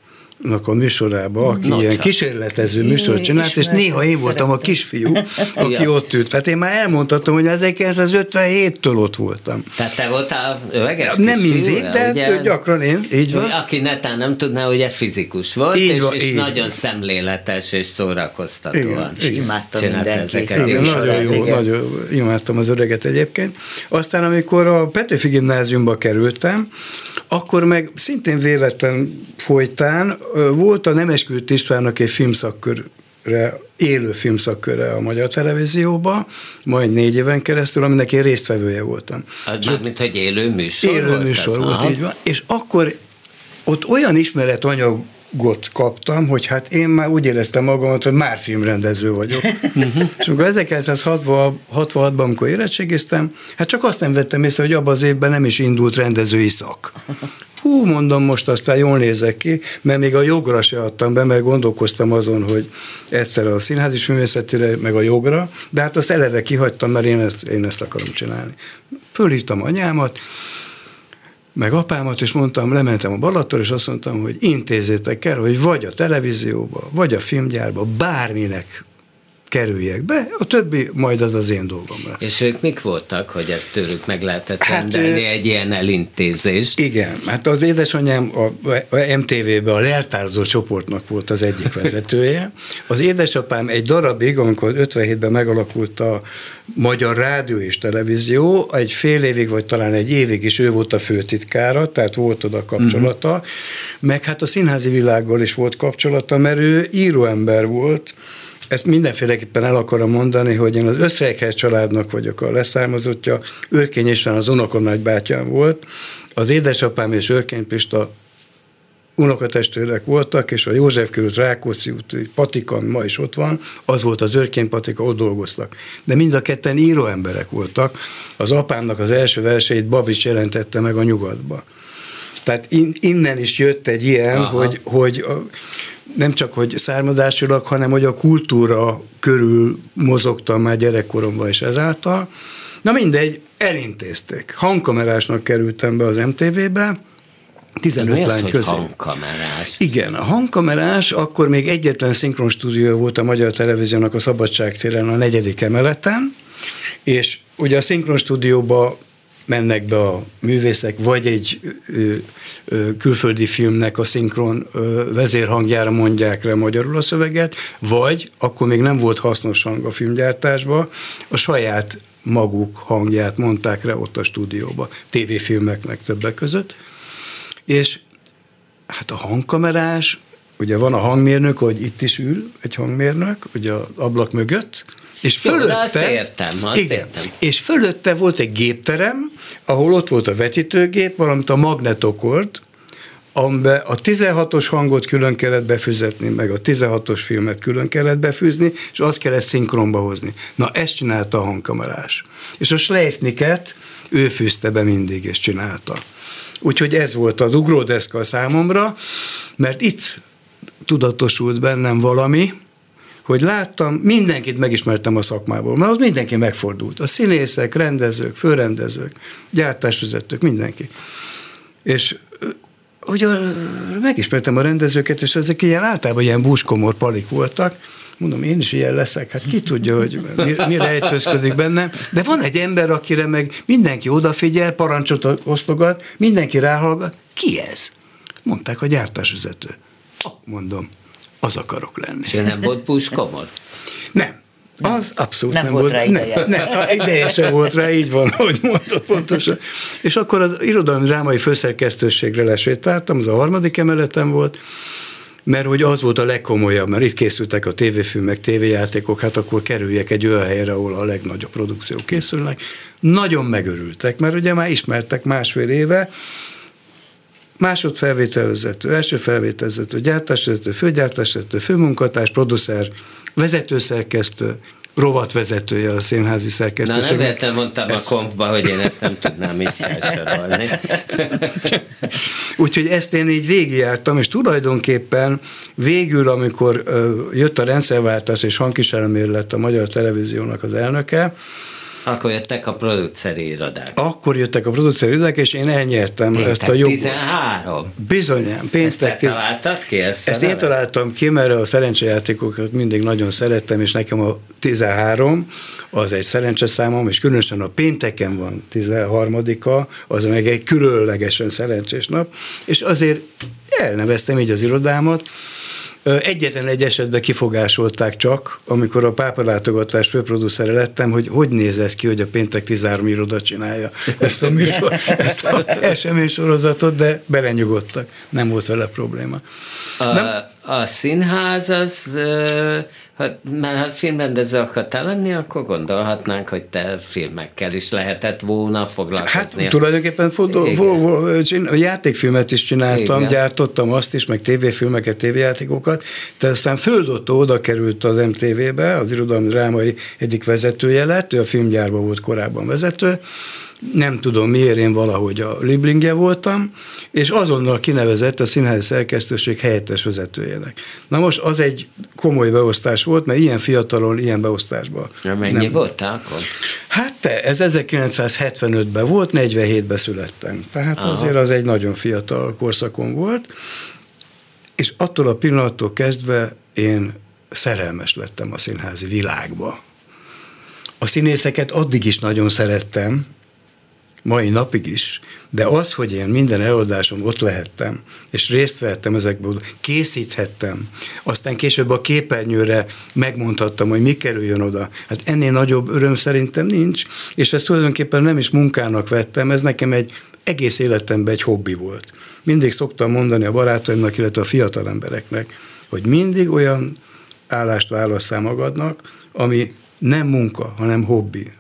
a műsorába, aki no, ilyen csak. kísérletező műsor csinált, és néha én voltam a kisfiú, aki ja. ott ült. Tehát én már elmondhatom, hogy 1957-től ott voltam. Tehát te voltál öveges Nem kisfiú, mindig, de ugye, gyakran én, így van. Aki netán nem tudná, ugye fizikus volt, így és, van, és így. nagyon szemléletes és szórakoztatóan. Igen, imádtam ezeket. Igen, nagyon jó, igen. nagyon imádtam az öreget egyébként. Aztán, amikor a Petőfi gimnáziumba kerültem, akkor meg szintén véletlen folytán volt a Nemeskült Istvánnak egy filmszakkör élő filmszakköre a Magyar Televízióba, majd négy éven keresztül, aminek én résztvevője voltam. Hát mármint, hogy élő műsor Élő volt műsor ez, volt, aha. így van. És akkor ott olyan ismeretanyag got kaptam, hogy hát én már úgy éreztem magamat, hogy már filmrendező vagyok. és amikor 1966-ban, amikor érettségiztem, hát csak azt nem vettem észre, hogy abban az évben nem is indult rendezői szak. Hú, mondom, most aztán jól nézek ki, mert még a jogra se adtam be, mert gondolkoztam azon, hogy egyszer a színházi művészetére, meg a jogra, de hát azt eleve kihagytam, mert én ezt, én ezt akarom csinálni. Fölhívtam anyámat, meg apámat, és mondtam, lementem a Balaton, és azt mondtam, hogy intézzétek el, hogy vagy a televízióba, vagy a filmgyárba, bárminek kerüljek be, a többi majd az az én dolgom lesz. És ők mik voltak, hogy ezt tőlük meg lehetett hát, rendelni, egy ilyen elintézést? Igen, hát az édesanyám a, a MTV-be a leltárzó csoportnak volt az egyik vezetője. Az édesapám egy darabig, amikor 57-ben megalakult a Magyar Rádió és Televízió, egy fél évig, vagy talán egy évig is ő volt a főtitkára, tehát volt oda kapcsolata, uh-huh. meg hát a színházi világgal is volt kapcsolata, mert ő íróember volt, ezt mindenféleképpen el akarom mondani, hogy én az Összrejkhez családnak vagyok a leszármazottja, Őrkény István az unokom nagybátyám volt, az édesapám és Őrkény Pista unokatestvérek voltak, és a József körült Rákóczi út, Patika, ma is ott van, az volt az Őrkény Patika, ott dolgoztak. De mind a ketten író emberek voltak. Az apámnak az első verseit Babics jelentette meg a nyugatba. Tehát in, innen is jött egy ilyen, Aha. hogy, hogy nem csak, hogy származásilag, hanem hogy a kultúra körül mozogtam már gyerekkoromban is ezáltal. Na mindegy, elintézték. Hangkamerásnak kerültem be az MTV-be, 15 Ez lány az, közé. hangkamerás? Igen, a hangkamerás akkor még egyetlen szinkron stúdió volt a Magyar Televíziónak a Szabadságtéren a negyedik emeleten, és ugye a szinkron stúdióba mennek be a művészek, vagy egy ö, ö, külföldi filmnek a szinkron ö, vezérhangjára mondják le magyarul a szöveget, vagy akkor még nem volt hasznos hang a filmgyártásba, a saját maguk hangját mondták le ott a stúdióba, tévéfilmeknek többek között, és hát a hangkamerás, ugye van a hangmérnök, hogy itt is ül egy hangmérnök, ugye az ablak mögött, és fölötte, Jó, azt értem, azt igen, értem. És fölötte volt egy gépterem, ahol ott volt a vetítőgép, valamint a magnetokord, amiben a 16-os hangot külön kellett befizetni, meg a 16-os filmet külön kellett befűzni, és azt kellett szinkronba hozni. Na, ezt csinálta a hangkamerás. És a Schleifniket ő fűzte be mindig, és csinálta. Úgyhogy ez volt az ugródeszka számomra, mert itt tudatosult bennem valami, hogy láttam, mindenkit megismertem a szakmából, mert az mindenki megfordult. A színészek, rendezők, főrendezők, gyártásvezetők, mindenki. És ugye megismertem a rendezőket, és ezek ilyen általában ilyen búskomor palik voltak, mondom, én is ilyen leszek, hát ki tudja, hogy mi, mi rejtőzködik bennem, de van egy ember, akire meg mindenki odafigyel, parancsot osztogat, mindenki ráhallgat, ki ez? Mondták, a gyártásvezető. Mondom, az akarok lenni. És nem volt puskomor? Nem. Az abszolút nem, nem volt rá ideje. Nem, nem, ideje sem volt rá, így van, hogy mondtad pontosan. És akkor az irodalmi drámai főszerkesztőségre lesétáltam, az a harmadik emeleten volt, mert hogy az volt a legkomolyabb, mert itt készültek a tévéfilmek, tévéjátékok, hát akkor kerüljek egy olyan helyre, ahol a legnagyobb produkciók készülnek. Nagyon megörültek, mert ugye már ismertek másfél éve, másodfelvételvezető, első felvételvezető, gyártásvezető, főgyártásvezető, főmunkatárs, producer, vezetőszerkesztő, rovatvezetője a színházi szerkesztőség. Na nem mondtam ezt... a konfba, hogy én ezt nem tudnám így felsorolni. Úgyhogy ezt én így végigjártam, és tulajdonképpen végül, amikor jött a rendszerváltás és hangkísérlemér lett a Magyar Televíziónak az elnöke, Akkor jöttek a produceri irodák. Akkor jöttek a produceri irodák, és én elnyertem péntek ezt a jogot. 13. Bizonyán, péntek. Ezt te találtad ki? Ezt, ezt én találtam ki, mert a szerencsejátékokat mindig nagyon szerettem, és nekem a 13 az egy szerencseszámom, és különösen a pénteken van 13-a, az meg egy különlegesen szerencsés nap, és azért elneveztem így az irodámat, Egyetlen egy esetben kifogásolták csak, amikor a pápalátogatás főproducere lettem, hogy hogy néz ez ki, hogy a péntek 13 iroda csinálja ezt a műsor, ezt a esemény sorozatot, de belenyugodtak. Nem volt vele probléma. A, Nem? A színház az Hát, mert ha filmrendező akartál lenni, akkor gondolhatnánk, hogy te filmekkel is lehetett volna foglalkozni. Hát tulajdonképpen fodó, a játékfilmet is csináltam, Igen. gyártottam azt is, meg tévéfilmeket, tévéjátékokat, de aztán földotto oda került az MTV-be, az irodalmi drámai egyik vezetője lett, ő a filmgyárban volt korábban vezető, nem tudom miért, én valahogy a Liblingje voltam, és azonnal kinevezett a színházi szerkesztőség helyettes vezetőjének. Na most az egy komoly beosztás volt, mert ilyen fiatalon, ilyen beosztásban. Ja, mennyi nem. voltál akkor? Hát te, ez 1975-ben volt, 47-ben születtem. Tehát Aha. azért az egy nagyon fiatal korszakon volt, és attól a pillanattól kezdve én szerelmes lettem a színházi világba. A színészeket addig is nagyon szerettem, mai napig is, de az, hogy én minden előadásom ott lehettem, és részt vettem ezekből, készíthettem, aztán később a képernyőre megmondhattam, hogy mi kerüljön oda. Hát ennél nagyobb öröm szerintem nincs, és ezt tulajdonképpen nem is munkának vettem, ez nekem egy egész életemben egy hobbi volt. Mindig szoktam mondani a barátaimnak, illetve a fiatal embereknek, hogy mindig olyan állást válasszál magadnak, ami nem munka, hanem hobbi,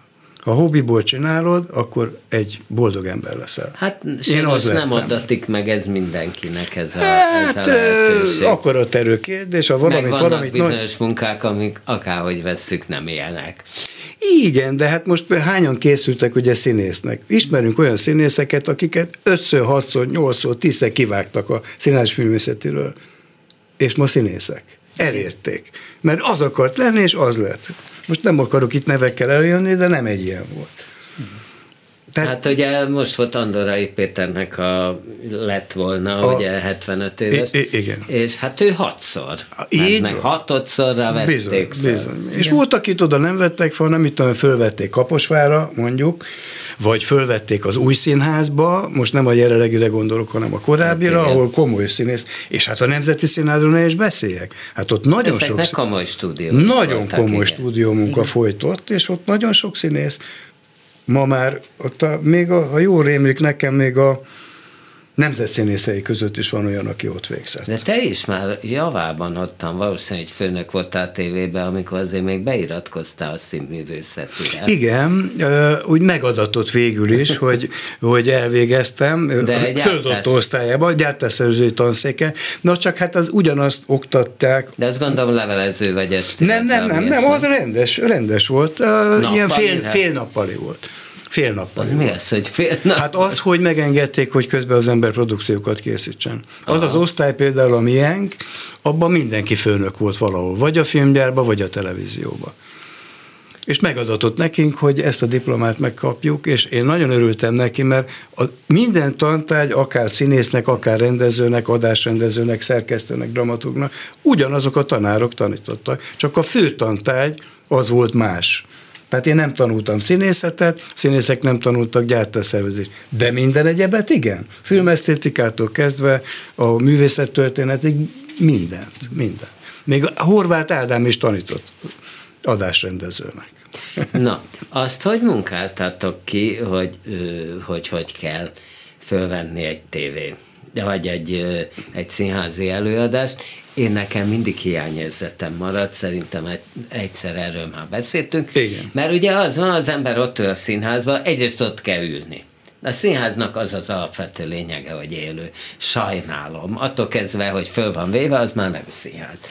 ha hobbiból csinálod, akkor egy boldog ember leszel. Hát Én az nem adatik meg ez mindenkinek ez a, hát, ez a lehetőség. Akarat kérdés, ha valamit, meg vannak valamit bizonyos nagy... munkák, amik akárhogy vesszük, nem élnek. Igen, de hát most hányan készültek ugye színésznek? Ismerünk olyan színészeket, akiket 5-ször, 6-szor, 8-szor, 10 kivágtak a színház filmészetiről, és ma színészek. Elérték. Mert az akart lenni, és az lett. Most nem akarok itt nevekkel eljönni, de nem egy ilyen volt. Tehát, hát ugye most volt Andorai Péternek a lett volna, a, ugye 75 éves. I, igen. És hát ő hatszor. Így meg hatodszorra vették bizony, fel. Bizony. És volt, akit oda nem vettek fel, nem itt tudom, fölvették Kaposvára, mondjuk, vagy fölvették az új színházba, most nem a jelenlegire gondolok, hanem a korábbira, hát ahol komoly színész, és hát a Nemzeti Színházról ne is beszéljek. Hát ott nagyon Ezeknek sok... komoly stúdió. Nagyon voltak, komoly igen. stúdió munka igen. folytott, és ott nagyon sok színész ma már, ott a, még a, ha jól rémlik nekem, még a nemzetszínészei között is van olyan, aki ott végzett. De te is már javában adtam, valószínűleg egy főnök voltál tévében, amikor azért még beiratkoztál a színművészetére. Igen, úgy megadatott végül is, hogy, hogy elvégeztem, De egy földott osztályában, gyártásszerzői tanszéke, na csak hát az ugyanazt oktatták. De azt gondolom levelező vagy esti. Nem, nem, nem, nem, az rendes, rendes volt, ilyen fél, fél nappali volt. Fél nap. Az mi az, hogy fél nap? Hát az, hogy megengedték, hogy közben az ember produkciókat készítsen. Az Aha. az osztály például a miénk, abban mindenki főnök volt valahol, vagy a filmgyárba, vagy a televízióba. És megadatott nekünk, hogy ezt a diplomát megkapjuk, és én nagyon örültem neki, mert a minden tantárgy, akár színésznek, akár rendezőnek, adásrendezőnek, szerkesztőnek, dramatúgnak, ugyanazok a tanárok tanítottak, csak a fő tantárgy az volt más. Tehát én nem tanultam színészetet, színészek nem tanultak gyártászervezést. De minden egyebet igen. Filmesztétikától kezdve a művészettörténetig mindent, mindent. Még a Horváth Ádám is tanított adásrendezőnek. Na, azt hogy munkáltátok ki, hogy hogy, hogy kell fölvenni egy tévé, vagy egy, egy színházi előadást, én nekem mindig hiányérzetem maradt, szerintem egy, egyszer erről már beszéltünk. Igen. Mert ugye az van, az ember ott ül a színházban, egyrészt ott kell ülni. A színháznak az az alapvető lényege, hogy élő. Sajnálom. Attól kezdve, hogy föl van véve, az már nem színház.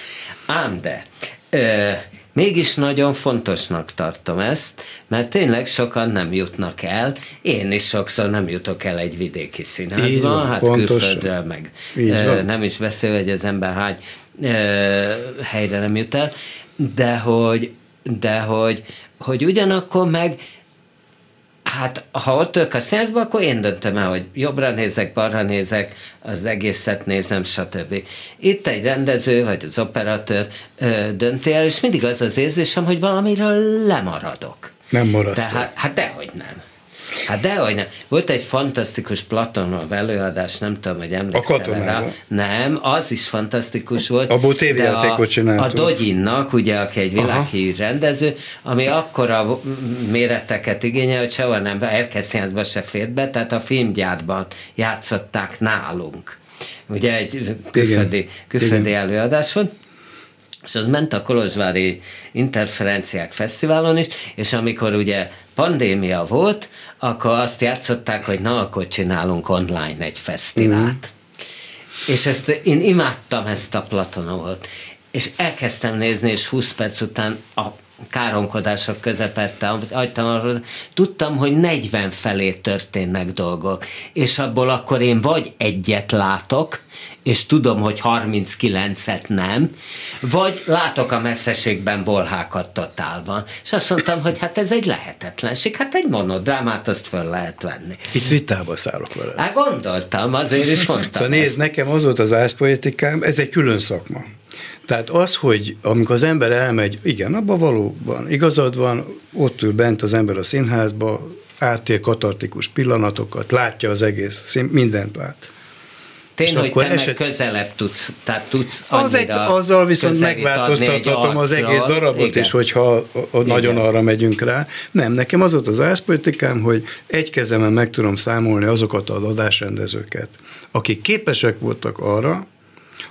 Ám de, ö, Mégis nagyon fontosnak tartom ezt, mert tényleg sokan nem jutnak el. Én is sokszor nem jutok el egy vidéki színházba, van, hát pontosan. külföldről meg Így nem is beszél, hogy az ember hány helyre nem jut el, de hogy, de hogy, hogy ugyanakkor meg Hát, ha ott ülök a színházba, akkor én döntöm el, hogy jobbra nézek, balra nézek, az egészet nézem, stb. Itt egy rendező, vagy az operatőr ö, dönti el, és mindig az az érzésem, hogy valamiről lemaradok. Nem maradsz. Tehát, hát dehogy nem. Hát dehogy nem. Volt egy fantasztikus Platonov előadás, nem tudom, hogy emlékszel rá. Nem, az is fantasztikus volt. Abból tévéjátékot csináltunk. A Dogyinnak, ugye, aki egy világhírű rendező, ami akkora méreteket igényel, hogy sehol nem, Erkeszínházba se fért be, tehát a filmgyárban játszották nálunk. Ugye egy külföldi, külföldi előadás volt és az ment a Kolozsvári Interferenciák Fesztiválon is, és amikor ugye pandémia volt, akkor azt játszották, hogy na, akkor csinálunk online egy fesztivált. Mm. És ezt én imádtam ezt a Platonovot. És elkezdtem nézni, és 20 perc után a káromkodások közepette, hagytam arról, tudtam, hogy 40 felé történnek dolgok, és abból akkor én vagy egyet látok, és tudom, hogy 39-et nem, vagy látok a messzeségben bolhákat totálban. És azt mondtam, hogy hát ez egy lehetetlenség, hát egy monodrámát azt föl lehet venni. Itt vitába szállok vele. Hát gondoltam, azért is mondtam. Szóval nézd, nekem az volt az ászpoetikám, ez egy külön szakma. Tehát az, hogy amikor az ember elmegy, igen, abban valóban igazad van, ott ül bent az ember a színházba, átél katartikus pillanatokat, látja az egész, mindent lát. Tény, hogy te eset... meg közelebb tudsz, tehát tudsz az egy, Azzal viszont megváltoztathatom az egész darabot Igen. is, hogyha nagyon arra megyünk rá. Nem, nekem az volt az ászpolitikám, hogy egy kezemen meg tudom számolni azokat az adásrendezőket, akik képesek voltak arra,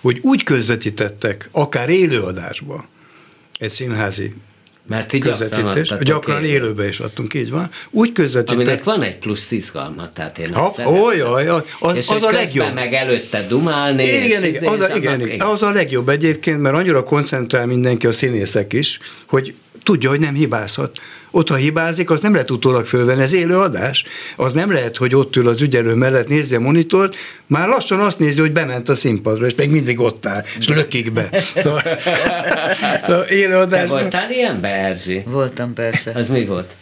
hogy úgy közvetítettek, akár élőadásba, egy színházi mert így közvetítés, gyakran, gyakran élőbe is adtunk, így van. Úgy közvetítettek. Aminek van egy plusz izgalma, tehát én azt ha, ó, jaj, az, és az a legjobb. meg előtte dumálni. Igen, és igen, az, a, igen, igen, az a legjobb egyébként, mert annyira koncentrál mindenki, a színészek is, hogy tudja, hogy nem hibázhat. Ott, ha hibázik, az nem lehet utólag fölvenni, ez élő adás. Az nem lehet, hogy ott ül az ügyelő mellett, nézi a monitort, már lassan azt nézi, hogy bement a színpadra, és még mindig ott áll, és lökik be. Szóval, szóval élő adás. Te voltál ilyen, Berzsi? Voltam, persze. Az mi volt?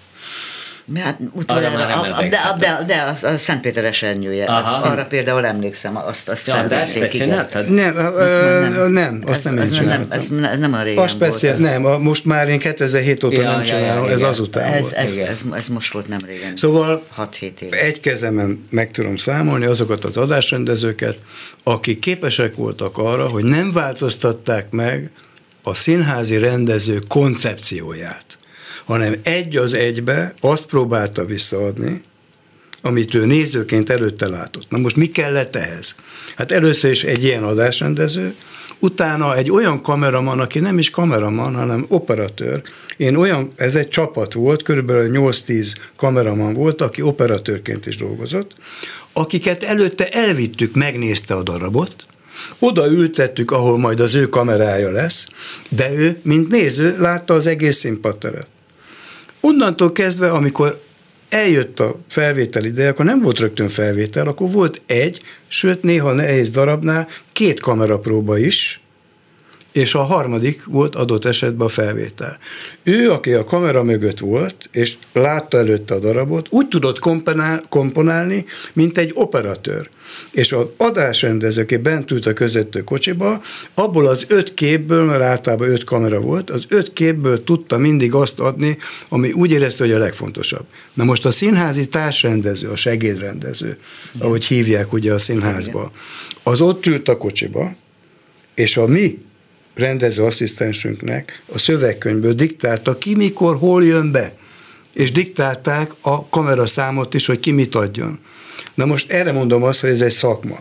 Hát utoljára, a, de, de, de a, a Szentpéter esernyője, az, arra például emlékszem, azt, azt ja, de ezt te csináltad? Nem, nem, nem, azt nem én csináltam. Ez, ez nem a régen a speciál, volt. Nem, a, most már én 2007 óta ja, nem csinálom, ja, ez azután ez, volt. Ez, ez, ez, most volt nem régen. Szóval 6-7 év. egy kezemen meg tudom számolni azokat az adásrendezőket, akik képesek voltak arra, hogy nem változtatták meg a színházi rendező koncepcióját hanem egy az egybe azt próbálta visszaadni, amit ő nézőként előtte látott. Na most mi kellett ehhez? Hát először is egy ilyen adásrendező, utána egy olyan kameraman, aki nem is kameraman, hanem operatőr. Én olyan, ez egy csapat volt, körülbelül 8-10 kameraman volt, aki operatőrként is dolgozott, akiket előtte elvittük, megnézte a darabot, oda ültettük, ahol majd az ő kamerája lesz, de ő, mint néző, látta az egész színpadteret. Onnantól kezdve, amikor eljött a felvétel ideje, akkor nem volt rögtön felvétel, akkor volt egy, sőt néha nehéz darabnál két kamerapróba is, és a harmadik volt adott esetben a felvétel. Ő, aki a kamera mögött volt, és látta előtte a darabot, úgy tudott komponál, komponálni, mint egy operatőr. És az adásrendező, aki bent ült a közöttő kocsiba, abból az öt képből, mert általában öt kamera volt, az öt képből tudta mindig azt adni, ami úgy érezte, hogy a legfontosabb. Na most a színházi társrendező, a segédrendező, ahogy hívják ugye a színházba, az ott ült a kocsiba, és a mi rendező asszisztensünknek a szövegkönyvből diktálta ki, mikor, hol jön be. És diktálták a kameraszámot is, hogy ki mit adjon. Na most erre mondom azt, hogy ez egy szakma.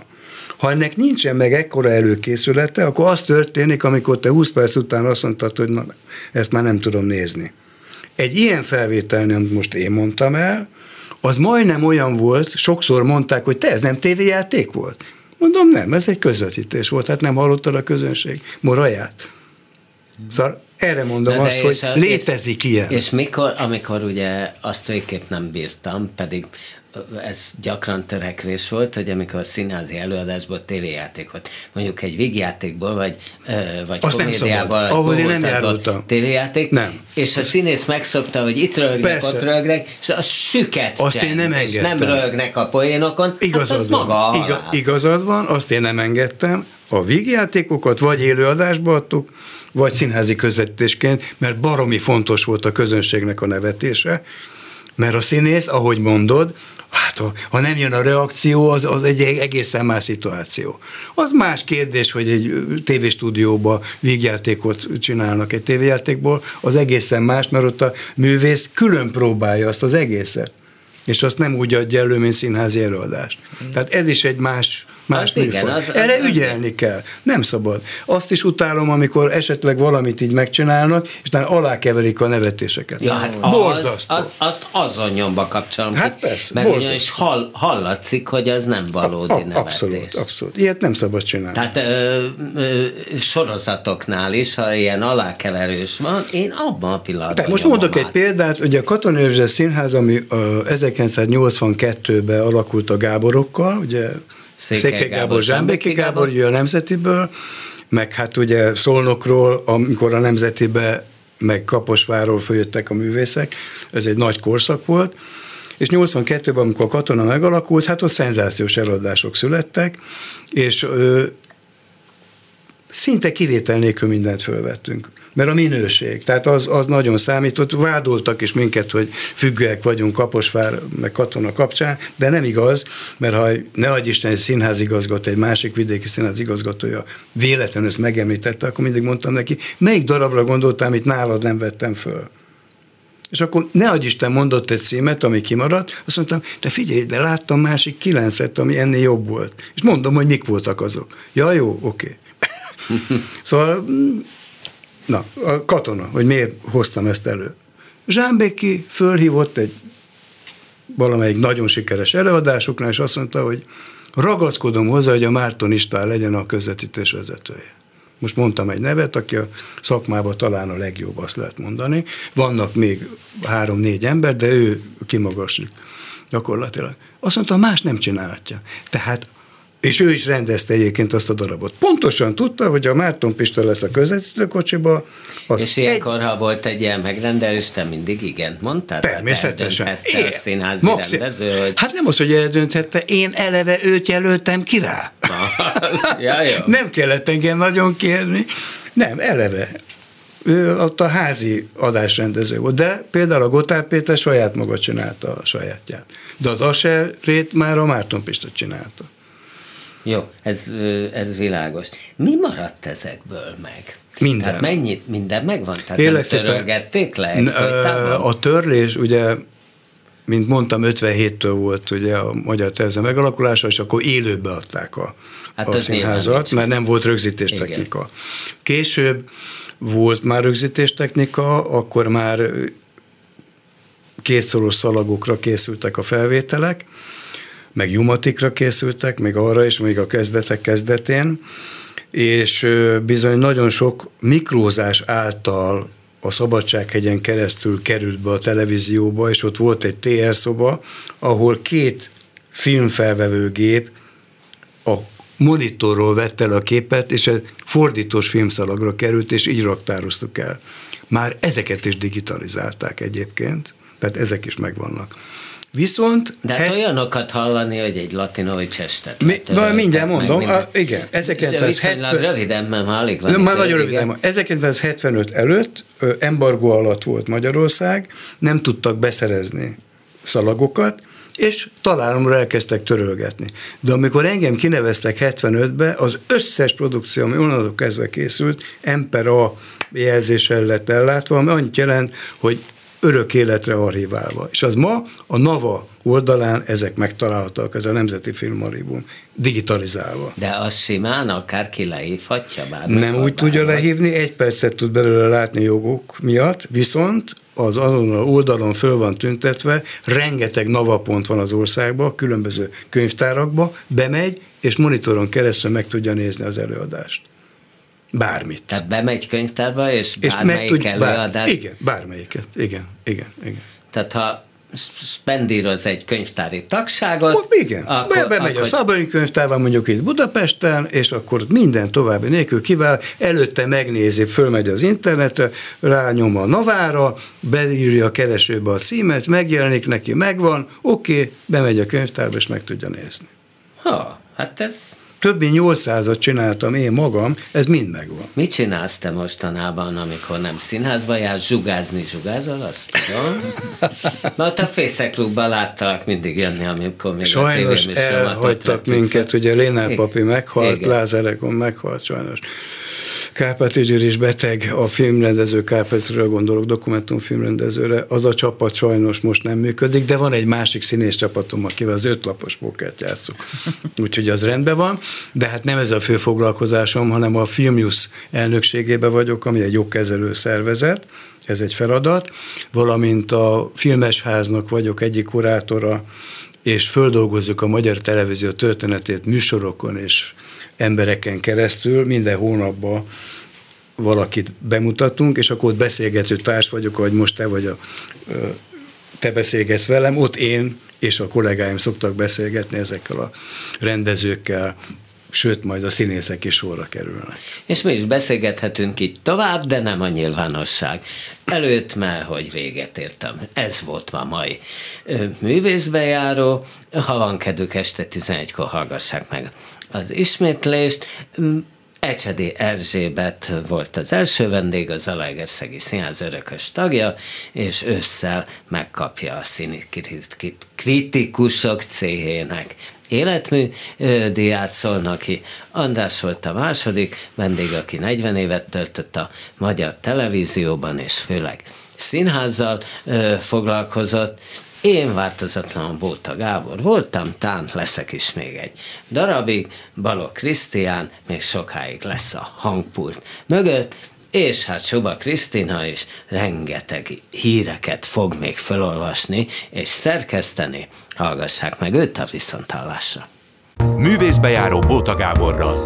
Ha ennek nincsen meg ekkora előkészülete, akkor az történik, amikor te 20 perc után azt mondtad, hogy na, ezt már nem tudom nézni. Egy ilyen felvételnél, amit most én mondtam el, az majdnem olyan volt, sokszor mondták, hogy te ez nem tévéjáték volt. Mondom, nem, ez egy közvetítés volt, hát nem hallottad a közönség moraját. Szóval erre mondom de azt, hogy a, létezik és, ilyen. És mikor, amikor ugye azt végképp nem bírtam, pedig ez gyakran törekvés volt, hogy amikor a színházi előadásból tévéjátékot, mondjuk egy végjátékból, vagy, vagy Azt komédiával Ahhoz én nem járultam. tévéjáték, nem. és a színész megszokta, hogy itt rögnek, Persze. ott rögnek, és a süket azt én nem és nem rögnek a poénokon, igazad hát az van. maga Iga, Igazad van, azt én nem engedtem, a vígjátékokat vagy élőadásba adtuk, vagy színházi közvetítésként, mert baromi fontos volt a közönségnek a nevetése, mert a színész, ahogy mondod, hát ha, nem jön a reakció, az, az egy egészen más szituáció. Az más kérdés, hogy egy tévéstúdióba vígjátékot csinálnak egy tévéjátékból, az egészen más, mert ott a művész külön próbálja azt az egészet és azt nem úgy adja elő, mint színházi előadást. Tehát ez is egy más, más az igen, az, az, Erre az, ügyelni kell. Nem szabad. Azt is utálom, amikor esetleg valamit így megcsinálnak, és utána alákeverik a nevetéseket. Ja, hát az, az, azt azon nyomba kapcsolom hát ki, persze, mert ugyanis hall, hallatszik, hogy az nem valódi a, a, nevetés. Abszolút, abszolút. Ilyet nem szabad csinálni. Tehát ö, ö, sorozatoknál is, ha ilyen alákeverős van, én abban a pillanatban De most mondok át. egy példát, hogy a Katonai Színház, ami ö, 1982-ben alakult a Gáborokkal, ugye Székely, Gábor, Gábor Zsámbéki Gábor, Gábor, a Nemzetiből, meg hát ugye Szolnokról, amikor a Nemzetibe meg Kaposváról följöttek a művészek, ez egy nagy korszak volt, és 82-ben, amikor a katona megalakult, hát ott szenzációs eladások születtek, és szinte kivétel nélkül mindent fölvettünk mert a minőség, tehát az, az nagyon számított. Vádoltak is minket, hogy függőek vagyunk Kaposvár meg Katona kapcsán, de nem igaz, mert ha ne adj Isten egy színházigazgató, egy másik vidéki színházigazgatója véletlenül ezt megemlítette, akkor mindig mondtam neki, melyik darabra gondoltam, amit nálad nem vettem föl. És akkor ne adj Isten mondott egy címet, ami kimaradt, azt mondtam, de figyelj, de láttam másik kilencet, ami ennél jobb volt. És mondom, hogy mik voltak azok. Ja, jó, oké. Okay. Szóval Na, a katona, hogy miért hoztam ezt elő. Zsámbéki fölhívott egy valamelyik nagyon sikeres előadásuknál, és azt mondta, hogy ragaszkodom hozzá, hogy a Márton István legyen a közvetítés vezetője. Most mondtam egy nevet, aki a szakmában talán a legjobb, azt lehet mondani. Vannak még három-négy ember, de ő kimagaslik gyakorlatilag. Azt mondta, más nem csinálhatja. Tehát és ő is rendezte egyébként azt a darabot. Pontosan tudta, hogy a Márton Pista lesz a közvetítőkocsiba. Az és ilyenkor, egy... ha volt egy ilyen megrendelés, te mindig igen mondtad? Természetesen. Én, a színházi Maxi... rendező, hogy... Hát nem az, hogy eldönthette, én eleve őt jelöltem ki rá. ja, jó. Nem kellett engem nagyon kérni. Nem, eleve. Ő ott a házi adásrendező volt, de például a Gotár Péter saját maga csinálta a sajátját. De az Aserét már a Márton Pista csinálta. Jó, ez, ez világos. Mi maradt ezekből meg? Minden. Tehát mennyit, minden megvan? Tehát Kérlek nem törölgették le egy A törlés, ugye mint mondtam, 57-től volt ugye a Magyar Terze megalakulása, és akkor élőbe adták a, hát a színházat, mert nem volt rögzítéstechnika. Később volt már rögzítéstechnika, akkor már kétszoros szalagokra készültek a felvételek, meg jumatikra készültek, még arra is, még a kezdetek kezdetén, és bizony nagyon sok mikrózás által a Szabadsághegyen keresztül került be a televízióba, és ott volt egy TR szoba, ahol két filmfelvevőgép a monitorról vette el a képet, és egy fordítós filmszalagra került, és így raktároztuk el. Már ezeket is digitalizálták egyébként, tehát ezek is megvannak. Viszont... De hát he... olyanokat hallani, hogy egy latinovics estet. Mi, mindjárt mondom, meg, a, igen. 1970... röviden, mert már alig van. Már nagyon röviden. 1975 előtt embargó alatt volt Magyarország, nem tudtak beszerezni szalagokat, és találomra elkezdtek törölgetni. De amikor engem kineveztek 75-be, az összes produkció, ami onnantól kezdve készült, Empera jelzéssel lett ellátva, ami annyit jelent, hogy örök életre archiválva. És az ma a NAVA oldalán ezek megtalálhatók, ez a Nemzeti Filmarchívum, digitalizálva. De az simán akárki lehívhatja bár. Nem úgy tudja lehívni, egy percet tud belőle látni jogok miatt, viszont az azon a oldalon föl van tüntetve, rengeteg navapont van az országban, különböző könyvtárakba, bemegy, és monitoron keresztül meg tudja nézni az előadást. Bármit. Tehát bemegy könyvtárba, és, és bármelyik tud, előadást... igen, bármelyiket. Igen, igen, igen. Tehát ha spendíroz egy könyvtári tagságot. Ott igen, akkor, bemegy akkor... a Szabai könyvtárba mondjuk itt Budapesten, és akkor minden további nélkül kivel, előtte megnézi, fölmegy az internetre, rányom a navára, beírja a keresőbe a címet, megjelenik neki, megvan, oké, okay, bemegy a könyvtárba, és meg tudja nézni. Ha, hát ez több mint 800-at csináltam én magam, ez mind megvan. Mit csinálsz te mostanában, amikor nem színházba jársz, zsugázni zsugázol, azt tudom? Mert a Fészeklubban láttalak mindig jönni, amikor még sajnos a elhagytak minket, ugye Lénár papi meghalt, Igen. Lázerekon meghalt sajnos. Kárpáti Győr is beteg, a filmrendező Kárpátiről gondolok, dokumentumfilmrendezőre, az a csapat sajnos most nem működik, de van egy másik színész csapatom, akivel az ötlapos pókert játszuk. Úgyhogy az rendben van, de hát nem ez a fő foglalkozásom, hanem a Filmius elnökségében vagyok, ami egy jogkezelő szervezet, ez egy feladat, valamint a Filmesháznak vagyok egyik kurátora, és földolgozzuk a magyar televízió történetét műsorokon és embereken keresztül minden hónapban valakit bemutatunk, és akkor ott beszélgető társ vagyok, ahogy most te vagy a, te beszélgetsz velem, ott én és a kollégáim szoktak beszélgetni ezekkel a rendezőkkel, sőt, majd a színészek is sorra kerülnek. És mi is beszélgethetünk itt tovább, de nem a nyilvánosság. Előtt már, hogy véget értem. Ez volt ma mai művészbejáró. Ha van kedvük este 11-kor hallgassák meg az ismétlést. Ecsedi Erzsébet volt az első vendég, az Alaegerszegi Színház örökös tagja, és ősszel megkapja a színi kritikusok céhének életmű diát szólnak ki. András volt a második vendég, aki 40 évet töltött a magyar televízióban, és főleg színházzal ö, foglalkozott, én változatlanul Bóta Gábor voltam, tán leszek is még egy darabig, Balok Krisztián még sokáig lesz a hangpult mögött, és hát Suba Krisztina is rengeteg híreket fog még felolvasni és szerkeszteni. Hallgassák meg őt a viszontállásra. Művészbejáró Bóta Gáborral.